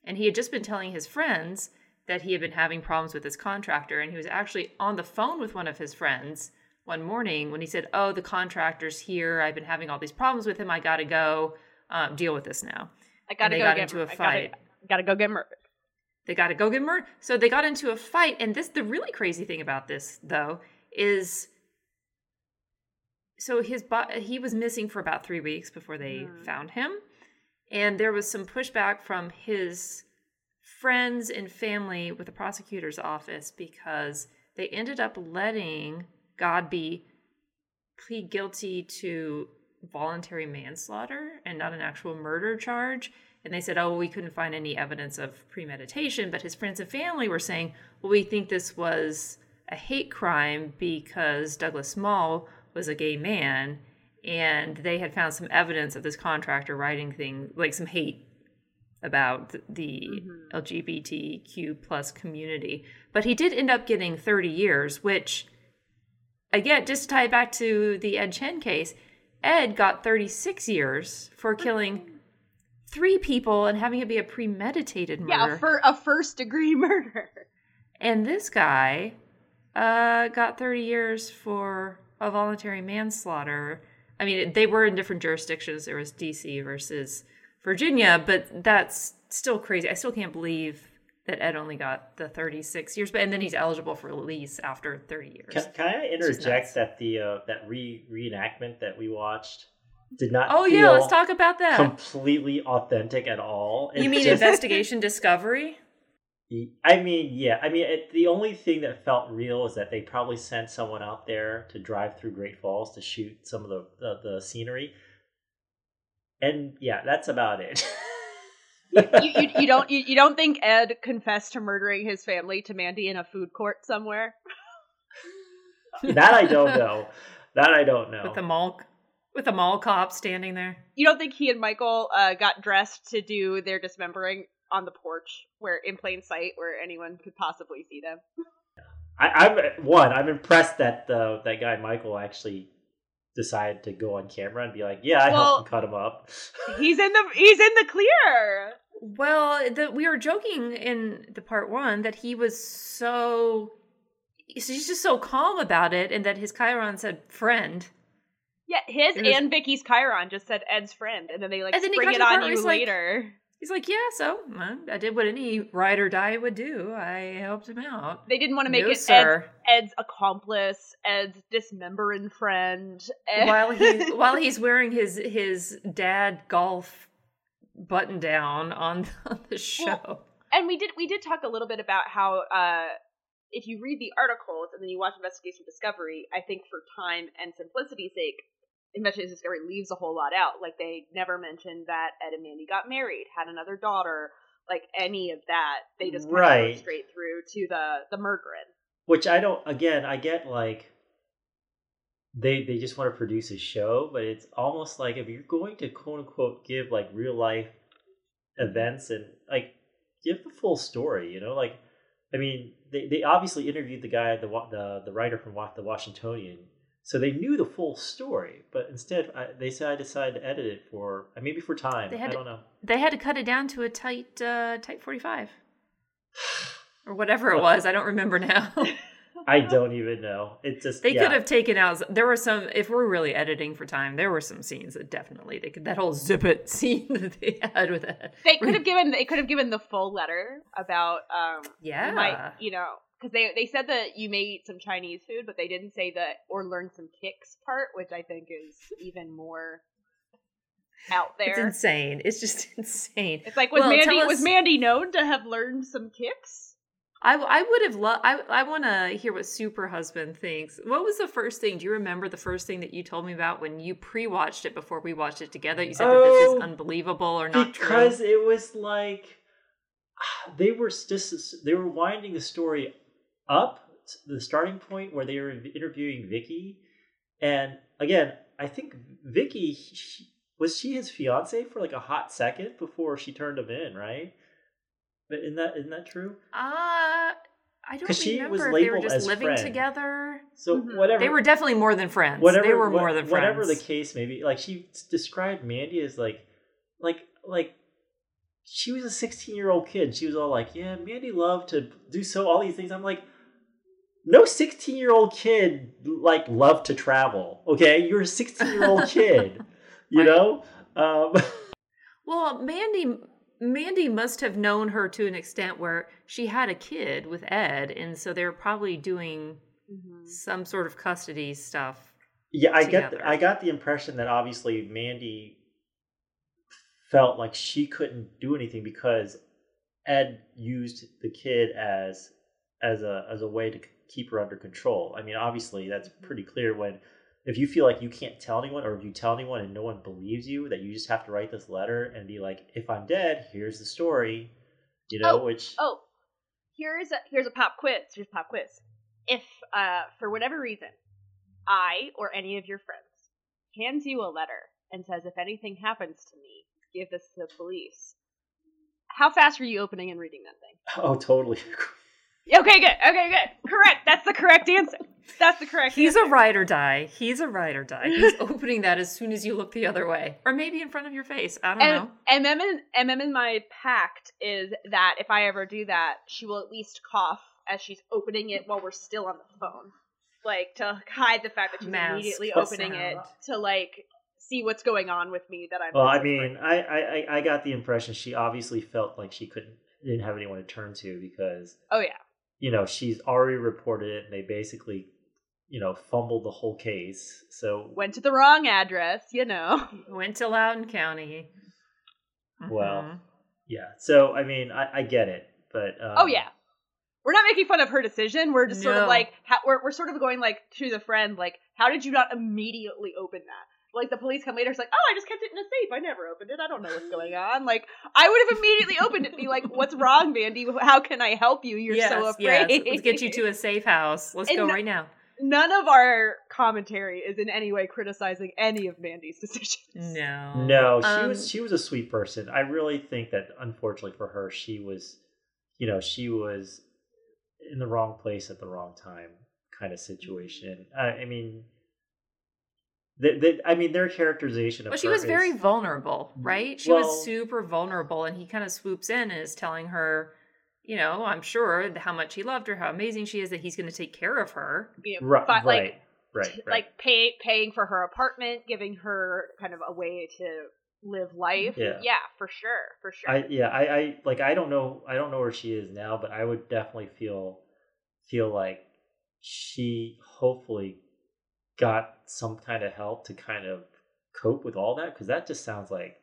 And he had just been telling his friends that he had been having problems with his contractor, and he was actually on the phone with one of his friends one morning when he said, "Oh, the contractor's here. I've been having all these problems with him. I gotta go um, deal with this now." I gotta go get into a I gotta- fight. Gotta, go get murdered. They got to go get murdered. So they got into a fight, and this the really crazy thing about this though is so his bo- he was missing for about three weeks before they Mhm. found him, and there was some pushback from his friends and family with the prosecutor's office because they ended up letting Godby plead guilty to voluntary manslaughter and not an actual murder charge. And they said, oh, we couldn't find any evidence of premeditation. But his friends and family were saying, well, we think this was a hate crime because Douglas Small was a gay man. And they had found some evidence of this contractor writing things like some hate about th- the mm-hmm. LGBTQ plus community. But he did end up getting 30 years, which again, just to tie it back to the Ed Chen case, Ed got 36 years for killing three people and having it be a premeditated murder. Yeah, for a first degree murder. and this guy uh, got 30 years for a voluntary manslaughter. I mean, they were in different jurisdictions. There was DC versus Virginia, but that's still crazy. I still can't believe that Ed only got the 36 years, but and then he's eligible for release after 30 years. Can, can I interject that the uh, that re reenactment that we watched did not oh yeah, let's talk about that. completely authentic at all. you mean just- investigation discovery? I mean, yeah. I mean, it, the only thing that felt real is that they probably sent someone out there to drive through Great Falls to shoot some of the the, the scenery, and yeah, that's about it. you, you, you don't you, you don't think Ed confessed to murdering his family to Mandy in a food court somewhere? that I don't know. That I don't know. With the mall with a mall cop standing there. You don't think he and Michael uh, got dressed to do their dismembering on the porch, where in plain sight, where anyone could possibly see them? I, I'm one. I'm impressed that uh, that guy Michael actually decided to go on camera and be like, "Yeah, I Well- helped him cut him up." He's in the he's in the clear. Well, the, we were joking in the part one that he was so he's just so calm about it, and that his chyron said friend. Yeah, his was- and Vicky's chyron just said Ed's friend, and then they like And then spring it to the part on you he's like- later. He's like, yeah, so I did what any ride or die would do. I helped him out. They didn't want to make no, it Ed, sir. Ed's accomplice, Ed's dismembering friend. Ed- while he while he's wearing his his dad golf button down on, on the show. and we did we did talk a little bit about how uh if you read the articles and then you watch Investigation Discovery, I think for time and simplicity's sake, Investigation Discovery leaves a whole lot out. Like they never mentioned that Ed and Mandy got married, had another daughter, like any of that. They just Right. go straight through to the the Murgren. Which I don't. Again, I get like they they just want to produce a show, but it's almost like if you're going to quote unquote give like real life events and like give the full story, you know, like I mean they, they obviously interviewed the guy the the the writer from the Washingtonian, so they knew the full story, but instead I, they said I decided to edit it for uh, maybe for time. They I had to- don't know. They had to cut it down to a tight uh, tight forty five. Or whatever it was, I don't remember now. I don't even know. It's just They yeah. could have taken out. There were some. If we're really editing for time, there were some scenes that definitely they could. That whole zip it scene that they had with that. They could have given they could have given the full letter about um Yeah. you might you know because they they said that you may eat some Chinese food, but they didn't say that or learn some kicks part, which I think is even more out there. It's insane. It's just insane. It's like was Well, Mandy tell was Mandy known to have learned some kicks? I, I would have loved. I I want to hear what Super Husband thinks. What was the first thing? Do you remember the first thing that you told me about when you pre-watched it before we watched it together? You said that this Oh, is unbelievable or not because true. it was like ah, they were just they were winding the story up the starting point where they were interviewing Vicky, and again, I think Vicky she, was she his fiance for like a hot second before she turned him in, right? But isn't that isn't that true? Uh, I don't she remember was if they were labeled just as living friend. together. So Mhm. whatever They were definitely more than friends. whatever they were what- more than friends. whatever the case may be like she described mandy as like like like she was a 16 year old kid she was all like yeah mandy loved to do so all these things i'm like no 16 year old kid like loved to travel okay you're a 16 year old kid you Right. know um Well, Mandy Mandy must have known her to an extent where she had a kid with Ed, and so they were probably doing some sort of custody stuff. Yeah, I get. together. I got the impression that obviously Mandy felt like she couldn't do anything because Ed used the kid as as a as a way to keep her under control. I mean, obviously that's pretty clear when if you feel like you can't tell anyone or if you tell anyone and no one believes you that you just have to write this letter and be like if I'm dead, here's the story. You know, Oh, which Oh, here's a here's a pop quiz. Here's a pop quiz. If uh for whatever reason, I or any of your friends hands you a letter and says if anything happens to me, give this to the police. How fast are you opening and reading that thing? oh totally. Okay, good. Okay, good. Correct. That's the correct answer. That's the correct He's a answer. ride or die. He's a ride or die. He's opening that as soon as you look the other way, or maybe in front of your face. I don't and, know. and MM and MM in my pact is that if I ever do that, she will at least cough as she's opening it while we're still on the phone, like to hide the fact that she's Mask immediately the opening it to like see what's going on with me. That I'm. Well, I mean, I, I I- I got the impression she obviously felt like she couldn't didn't have anyone to turn to because oh yeah, you know she's already reported it and they basically you know fumbled the whole case. So went to the wrong address. You know. Went to Loudoun County. Well, Mhm. yeah. So I mean, I, I get it, but um, oh yeah. We're not making fun of her decision. We're just sort of like how, we're we're sort of going like to the friend like, how did you not immediately open that? Like the police come later, it's like, oh, I just kept it in a safe. I never opened it. I don't know what's going on. Like I would have immediately opened it and be like, what's wrong, Mandy? How can I help you? You're so afraid. yes. Let's get you to a safe house. Let's And go right now. None of our commentary is in any way criticizing any of Mandy's decisions. No. No, she Um, was she was a sweet person. I really think that unfortunately for her, she was, you know, she was in the wrong place at the wrong time kind of situation. I, I mean, they, they, I mean, their characterization of Well, she her was very is- vulnerable, right? She Well- was super vulnerable, and he kind of swoops in and is telling her, you know, I'm sure how much he loved her, how amazing she is, that he's going to take care of her. You know, right, fi- right, like right, right. like pay, paying for her apartment, giving her kind of a way to live life. Yeah. for sure, for sure. I yeah, I, I like I don't know I don't know where she is now, but I would definitely feel feel like she hopefully got some kind of help to kind of cope with all that because that just sounds like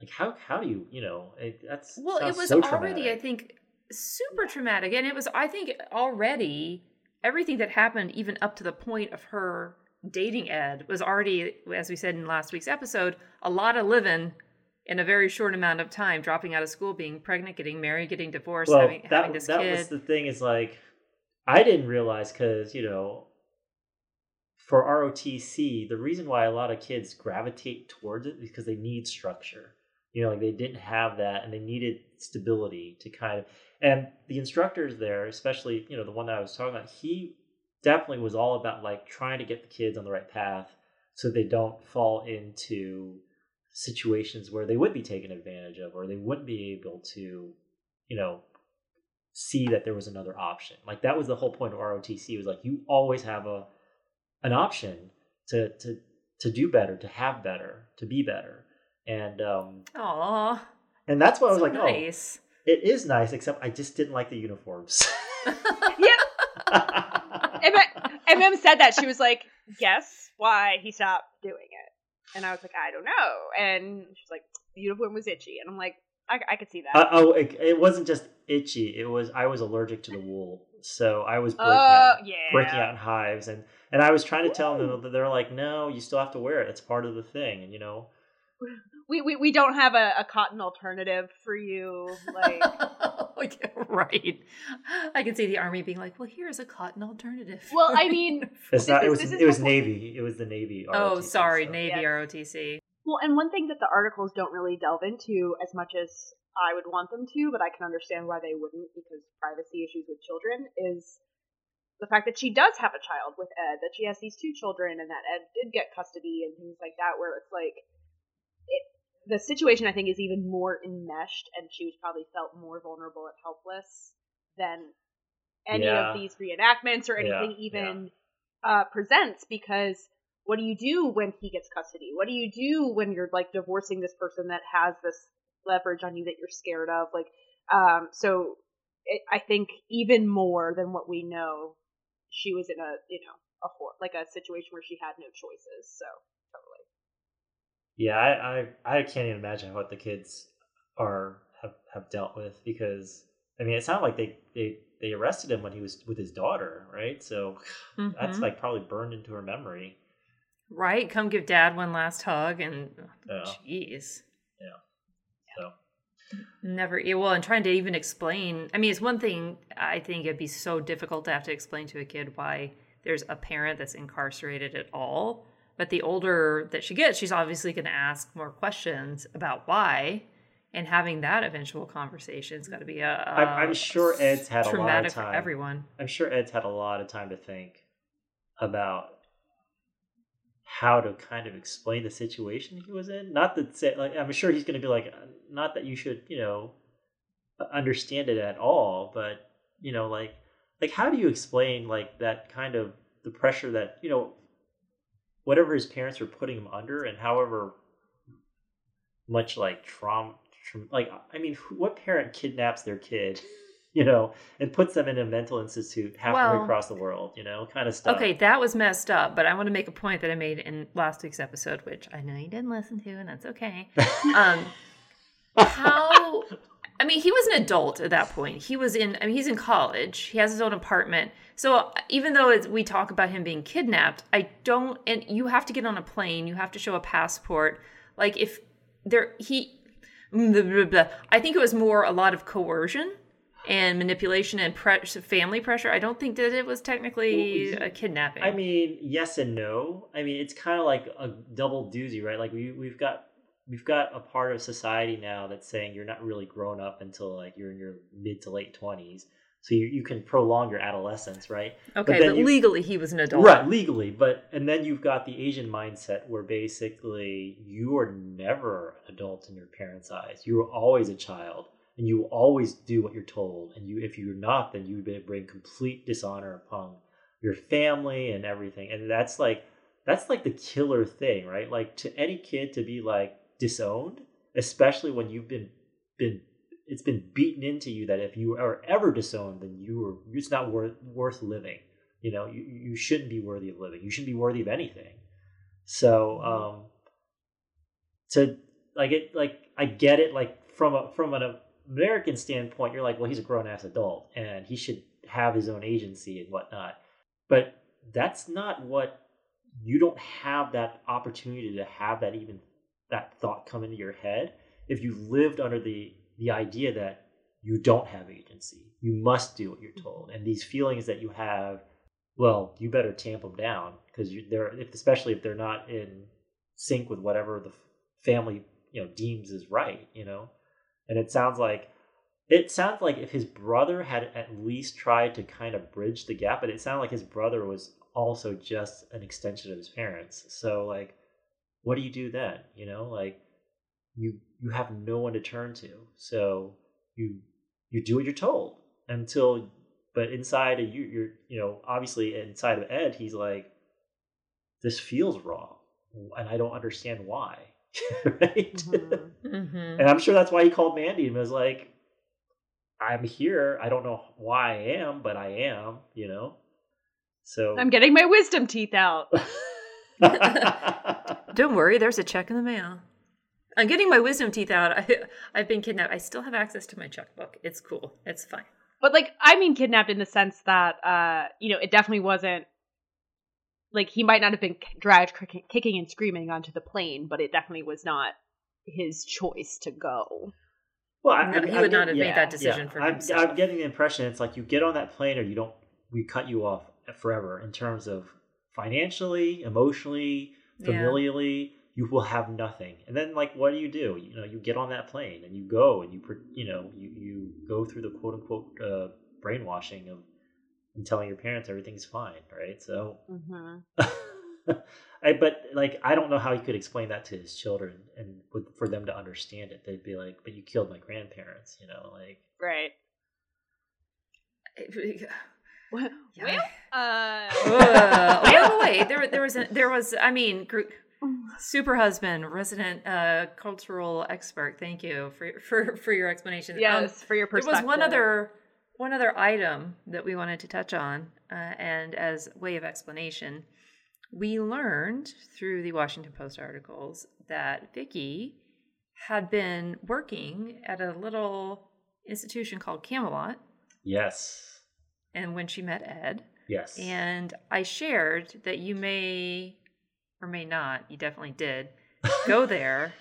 like how how do you you know it, that's Well, it was so already, I think, super traumatic. And it was, I think, already everything that happened, even up to the point of her dating Ed, was already, as we said in last week's episode, a lot of living in a very short amount of time, dropping out of school, being pregnant, getting married, getting divorced, well having, that having this that kid. was the thing is like I didn't realize because you know for ROTC the reason why a lot of kids gravitate towards it is because they need structure. You know like they didn't have that and they needed stability to kind of and the instructors there especially you know the one that i was talking about he definitely was all about like trying to get the kids on the right path so they don't fall into situations where they would be taken advantage of or they wouldn't be able to you know see that there was another option. Like that was the whole point of rotc was like you always have a an option to to to do better to have better to be better and um Aw, and that's why i was so like nice. oh it is nice except i just didn't like the uniforms yeah, and MM said that she was like, "Guess why he stopped doing it?" And I was like, "I don't know." And she's like, "The uniform was itchy," and I'm like, "I, I could see that." Uh, oh, it, it wasn't just itchy. It was I was allergic to the wool, so I was breaking Oh, out, yeah. breaking out in hives, and and I was trying to tell them that they're like, no, you still have to wear it. It's part of the thing, and you know. we, we we don't have a, a cotton alternative for you. Like, Yeah, right. I can see the army being like, well, here's a cotton alternative. well, I mean, It's not. It was. It was navy. It was the navy. oh, sorry, so- Navy Yeah. ROTC. Well, and one thing that the articles don't really delve into as much as I would want them to, but I can understand why they wouldn't because privacy issues with children is the fact that she does have a child with Ed, that she has these two children, and that Ed did get custody and things like that, where it's like it. The situation I think is even more enmeshed, and she was probably felt more vulnerable and helpless than any Yeah. of these reenactments or Yeah, anything even uh, presents because what do you do when he gets custody? What do you do when you're like divorcing this person that has this leverage on you that you're scared of? Like, um, so it, I think even more than what we know, she was in a you know a hor- like a situation where she had no choices. So totally. Yeah, I, I I can't even imagine what the kids are have, have dealt with because I mean it sounded like they, they they arrested him when he was with his daughter, right? So that's Mhm. like probably burned into her memory. Right? Come give dad one last hug and jeez. Yeah. So Never well, and trying to even explain. I mean, it's one thing. I think it'd be so difficult to have to explain to a kid why there's a parent that's incarcerated at all. But the older that she gets, she's obviously going to ask more questions about why, and having that eventual conversation is got to be a. a I'm, I'm sure Ed's had a lot traumatic of time. for everyone. I'm sure Ed's had a lot of time to think about how to kind of explain the situation he was in. Not that say like I'm sure he's going to be like, uh, not that you should you know understand it at all, but you know like like how do you explain like that kind of the pressure that you know whatever his parents were putting him under and however much like trauma like i mean what parent kidnaps their kid you know and puts them in a mental institute halfway Well- across the world you know kind of stuff Okay, that was messed up, but I want to make a point that I made in last week's episode, which I know you didn't listen to, and that's okay. Um, how? I mean, he was an adult at that point. He was in. I mean, he's in college. He has his own apartment. So even though we talk about him being kidnapped, I don't. And you have to get on a plane. You have to show a passport. Like if there, he. I think it was more a lot of coercion and manipulation and pre- family pressure. I don't think that it was technically a kidnapping. i mean yes and no i mean it's kind of like a double doozy right like we, we've got we've got a part of society now that's saying you're not really grown up until like you're in your mid to late 20s so you, you can prolong your adolescence, right? Okay, then but, you- legally he was an adult. Right, legally, but and then you've got the Asian mindset where basically you are never an adult in your parents' eyes. You are always a child, and you will always do what you're told. And you, if you're not, then you bring complete dishonor upon your family and everything. And that's like that's like the killer thing, right? Like to any kid to be like disowned, especially when you've been been it's been beaten into you that if you are ever disowned, then you are it's not worth worth living. You know, you you shouldn't be worthy of living. You shouldn't be worthy of anything. So, um, to like it, like I get it. Like from a from an American standpoint, you're like, well, he's a grown ass adult and he should have his own agency and whatnot. But that's not what you don't have that opportunity to have that even that thought come into your head if you lived under the the idea that you don't have agency. You must do what you're told. And these feelings that you have well you better tamp them down because they're if especially if they're not in sync with whatever the family you know deems is right you know and it sounds like it sounds like if his brother had at least tried to kind of bridge the gap but it sounded like his brother was also just an extension of his parents. So like what do you do then? You know like you you have no one to turn to. So you you do what you're told until but inside of you you're you know obviously inside of ed he's like this feels wrong and i don't understand why. Right? Mhm. Hmm and i'm sure that's why he called mandy and was like i'm here i don't know why i am but i am you know so I'm getting my wisdom teeth out. Don't worry, there's a check in the mail. I'm getting my wisdom teeth out. I, I've been kidnapped. I still have access to my checkbook. It's cool. It's fine. But like, I mean, kidnapped in the sense that, uh, you know, it definitely wasn't like he might not have been dragged kicking and screaming onto the plane, but it definitely was not his choice to go. Well, I, No, I- he I would get- not have made that decision for I'm, himself. I'm getting the impression it's like you get on that plane or you don't. We cut you off forever in terms of financially, emotionally, Yeah. You will have nothing, and then like, what do you do? You know, you get on that plane and you go and you, you know, you you go through the quote unquote uh, brainwashing of and telling your parents everything's fine, right? So Mm-hmm. I, but like I don't know how he could explain that to his children and with, for them to understand it. They'd be like, "But you killed my grandparents," you know, like Right. Well, Yeah. uh, Uh, wait, wait, wait. There, there was, a, there was. I mean, gr- super husband, resident uh, cultural expert. Thank you for for for your explanation. Um, yes, for your perspective. there was one other one other item that we wanted to touch on, uh, and as way of explanation, we learned through the Washington Post articles that Vicky had been working at a little institution called Camelot, yes, and when she met Ed, yes, and I shared that you may or may not, you definitely did, go there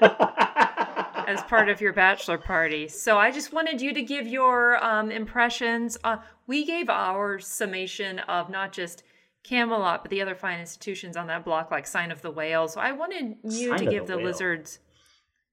as part of your bachelor party. So I just wanted you to give your um, impressions. Uh, we gave our summation of not just Camelot, but the other fine institutions on that block, like Sign of the Whale. So I wanted you Sign to give the the, lizards.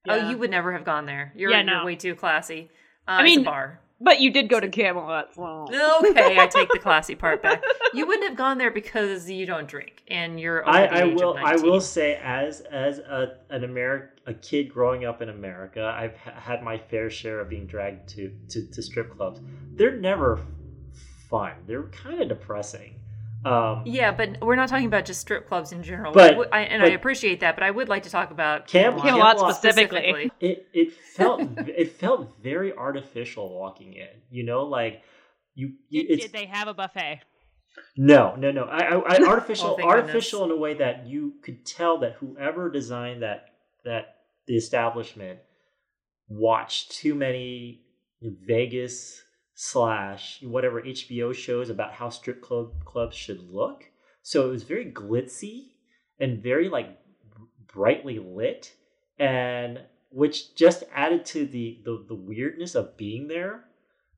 Yeah. Oh, you would never have gone there. You're, Yeah, you're way too classy. Uh, I it's a mean- bar. But you did go to Camelot. So. Okay, I take the classy part back. You wouldn't have gone there because you don't drink and you're over I, the I age will. of I will say, as as a an American, a kid growing up in America, I've ha- had my fair share of being dragged to to, to strip clubs. They're never fun. They're kind of depressing. Um, Yeah, but we're not talking about just strip clubs in general. But- I would- I, and I appreciate that, but I would like to talk about Cam- Camelot Camelot specifically. it it felt it felt very artificial walking in. You know, like you. you Did, did they have a buffet? No, no, no. I, I, I artificial, Oh, thank artificial in a way that you could tell that whoever designed that that the establishment watched too many Vegas slash whatever HBO shows about how strip club clubs should look. So it was very glitzy and very like brightly lit, and which just added to the the, the weirdness of being there.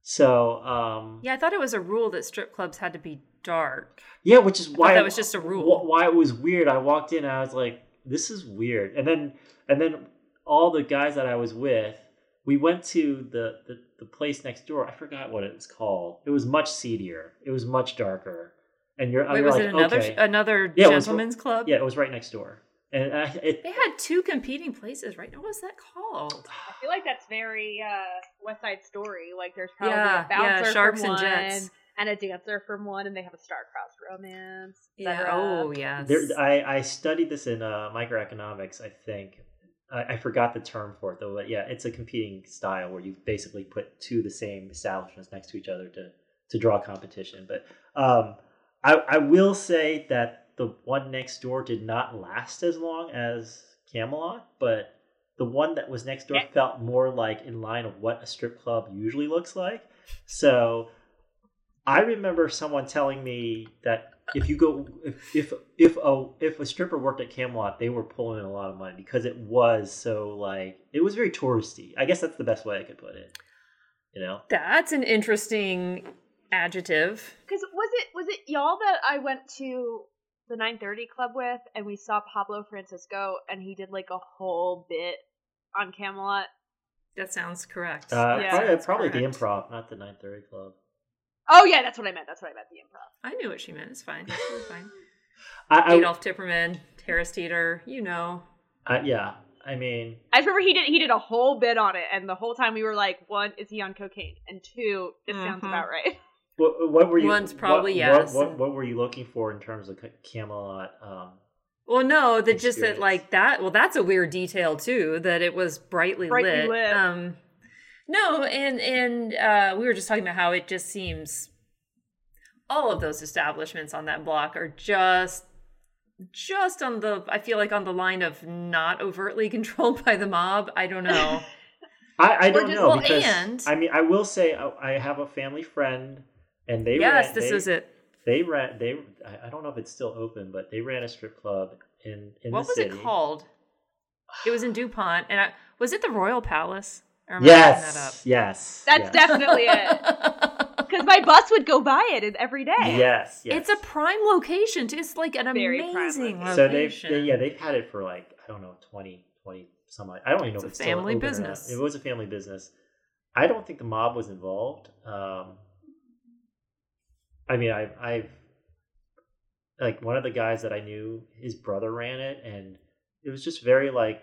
So um, Yeah, I thought it was a rule that strip clubs had to be dark. yeah, which is why that was just a rule. Why it was weird. I walked in, I was like, "This is weird." And then, and then all the guys that I was with, we went to the the, the place next door. I forgot what it was called. It was much seedier. It was much darker. And you're, Wait, you're was like, it another okay. another Yeah, it was- gentleman's club? Yeah, it was right next door. And I, it, They had two competing places, right? What was that called? I feel like that's very uh, West Side Story. Like there's probably Yeah, a bouncer yeah, sharks from and one jets. and a dancer from one, and they have a star-crossed romance. Yeah. Oh, yes. there, I, I studied this in uh, microeconomics, I think. I, I forgot the term for it though, but yeah, it's a competing style where you basically put two of the same establishments next to each other to to draw competition. But um, I, I will say that the one next door did not last as long as Camelot, but the one that was next door felt more like in line of what a strip club usually looks like. So I remember someone telling me that if you go if if if a if a stripper worked at Camelot, they were pulling in a lot of money because it was so like it was very touristy. I guess that's the best way I could put it. You know? That's an interesting adjective. Because was it was it y'all that I went to the 930 club with, and we saw Pablo Francisco, and he did like a whole bit on Camelot. That sounds correct. Uh, Yeah. probably Sounds probably the improv, not the 930 club. Oh yeah, that's what I meant. That's what I meant. The improv. I knew what she meant. It's fine. It's fine. I, I, Adolf Tipperman, Terrace Teeter, you know. I yeah. I mean, I remember he did he did a whole bit on it, and the whole time we were like, one, is he on cocaine? And two, this sounds Mhm. about right. what, what were you? One's probably what, yes, What, what, what were you looking for in terms of Camelot? Um, Well, no, that just that like that. Well, that's a weird detail too. That it was brightly, Brightly lit. lit. Um, no, and and uh, we were just talking about how it just seems all of those establishments on that block are just just on the. I feel like on the line of not overtly controlled by the mob. I don't know. I, I don't just- know well, because and- I mean I will say I, I have a family friend and they yes, ran, this they, is it. They ran they I- don't know if it's still open, but they ran a strip club in in What was city. it called? It was in Dupont, and I was it the Royal Palace? Or am I making Yes, yes, That's yes. definitely it. Because my bus would go by it every day. Yes, yes. It's a prime location. Too. It's like an Very amazing location. so they've they, yeah they've had it for like I don't know 20, 20 some I don't even know It's if a it's still family open or business. It was a family business. I don't think the mob was involved. Um, I mean, I, I've like one of the guys that I knew, his brother ran it, and it was just very like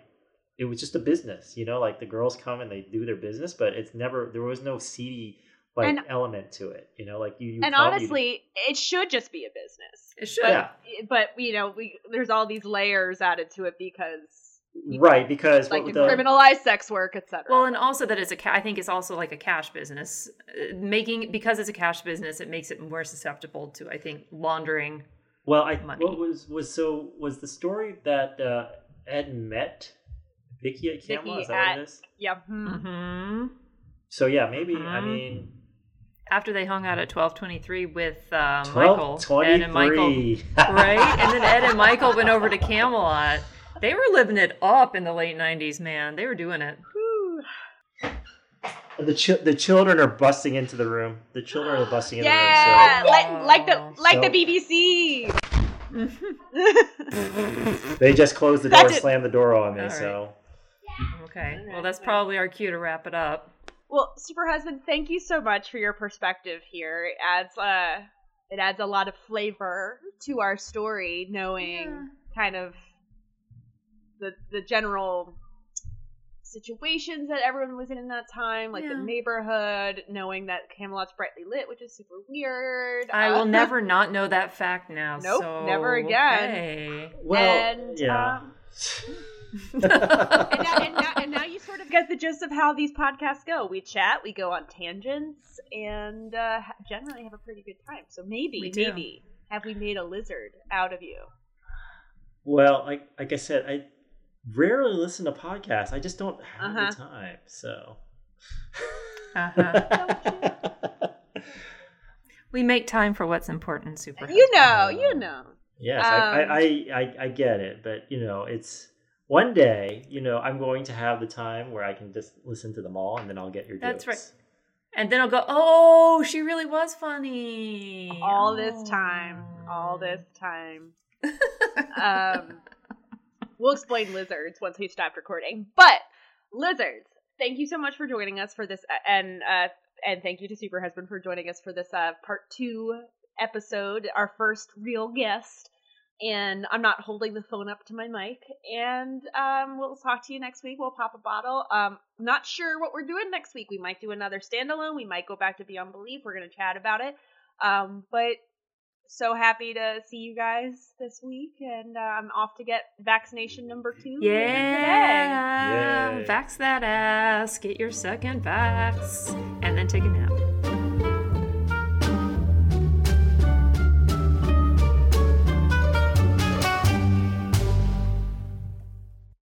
it was just a business, you know. Like the girls come and they do their business, but it's never there was no seedy like And- element to it, you know. Like you, you And come, you- honestly, it should just be a business. it should. But, Yeah. but you know, we there's all these layers added to it because right because like what the, criminalize sex work, etc. Well, and also that it's a. Ca- I think it's also like a cash business, Uh, making because it's a cash business, it makes it more susceptible to I think laundering. Well, I money. what was was so was the story that uh, Ed met Vicky at Camelot? Vicky Is that at- what it is? yeah. hmm. hmm So yeah, maybe I Mhm. mean After they hung out at twelve twenty three with uh, 12, Michael, Ed and Michael, right? And then Ed and Michael went over to Camelot. They were living it up in the late '90s, man. They were doing it. the chi- the children are busting into the room. The children are busting into Yeah, the room. like like the like So- the BBC. They just closed the door, That's and slammed the door on me. All right. So Okay, well that's probably our cue to wrap it up. Well, super husband, thank you so much for your perspective here. It adds uh it adds a lot of flavor to our story, knowing kind of the the general situations that everyone was in in that time, like the neighborhood, knowing that Camelot's brightly lit, which is super weird. I Uh, will never not know that fact now. Nope, so, never again. okay. well, And, yeah. um, and, now, and, now, and now you sort of get the gist of how these podcasts go. We chat, we go on tangents, and uh, generally have a pretty good time. So maybe, maybe have we made a lizard out of you? well, like like I said, I rarely listen to podcasts. I just don't have Uh-huh. the time. So. Uh-huh. We make time for what's important, super. You know, you know. Yes, Um, I, I, I, I get it, but you know, it's one day. You know, I'm going to have the time where I can just listen to them all, and then I'll get your That's jokes. And then I'll go, oh, she really was funny. All this time, Oh. all this time. um, we'll explain lizards once we stopped recording. But lizards, thank you so much for joining us for this, uh, and uh, and thank you to Super Husband for joining us for this uh, part two episode, our first real guest. And I'm not holding the phone up to my mic. And um, we'll talk to you next week. We'll pop a bottle. Um, not sure what we're doing next week. We might do another standalone. We might go back to Beyond Belief. We're gonna chat about it. Um, but so happy to see you guys this week, and uh, I'm off to get vaccination number two. later today. Yeah. Yay. Vax that ass. Get your second vax. And then take a nap.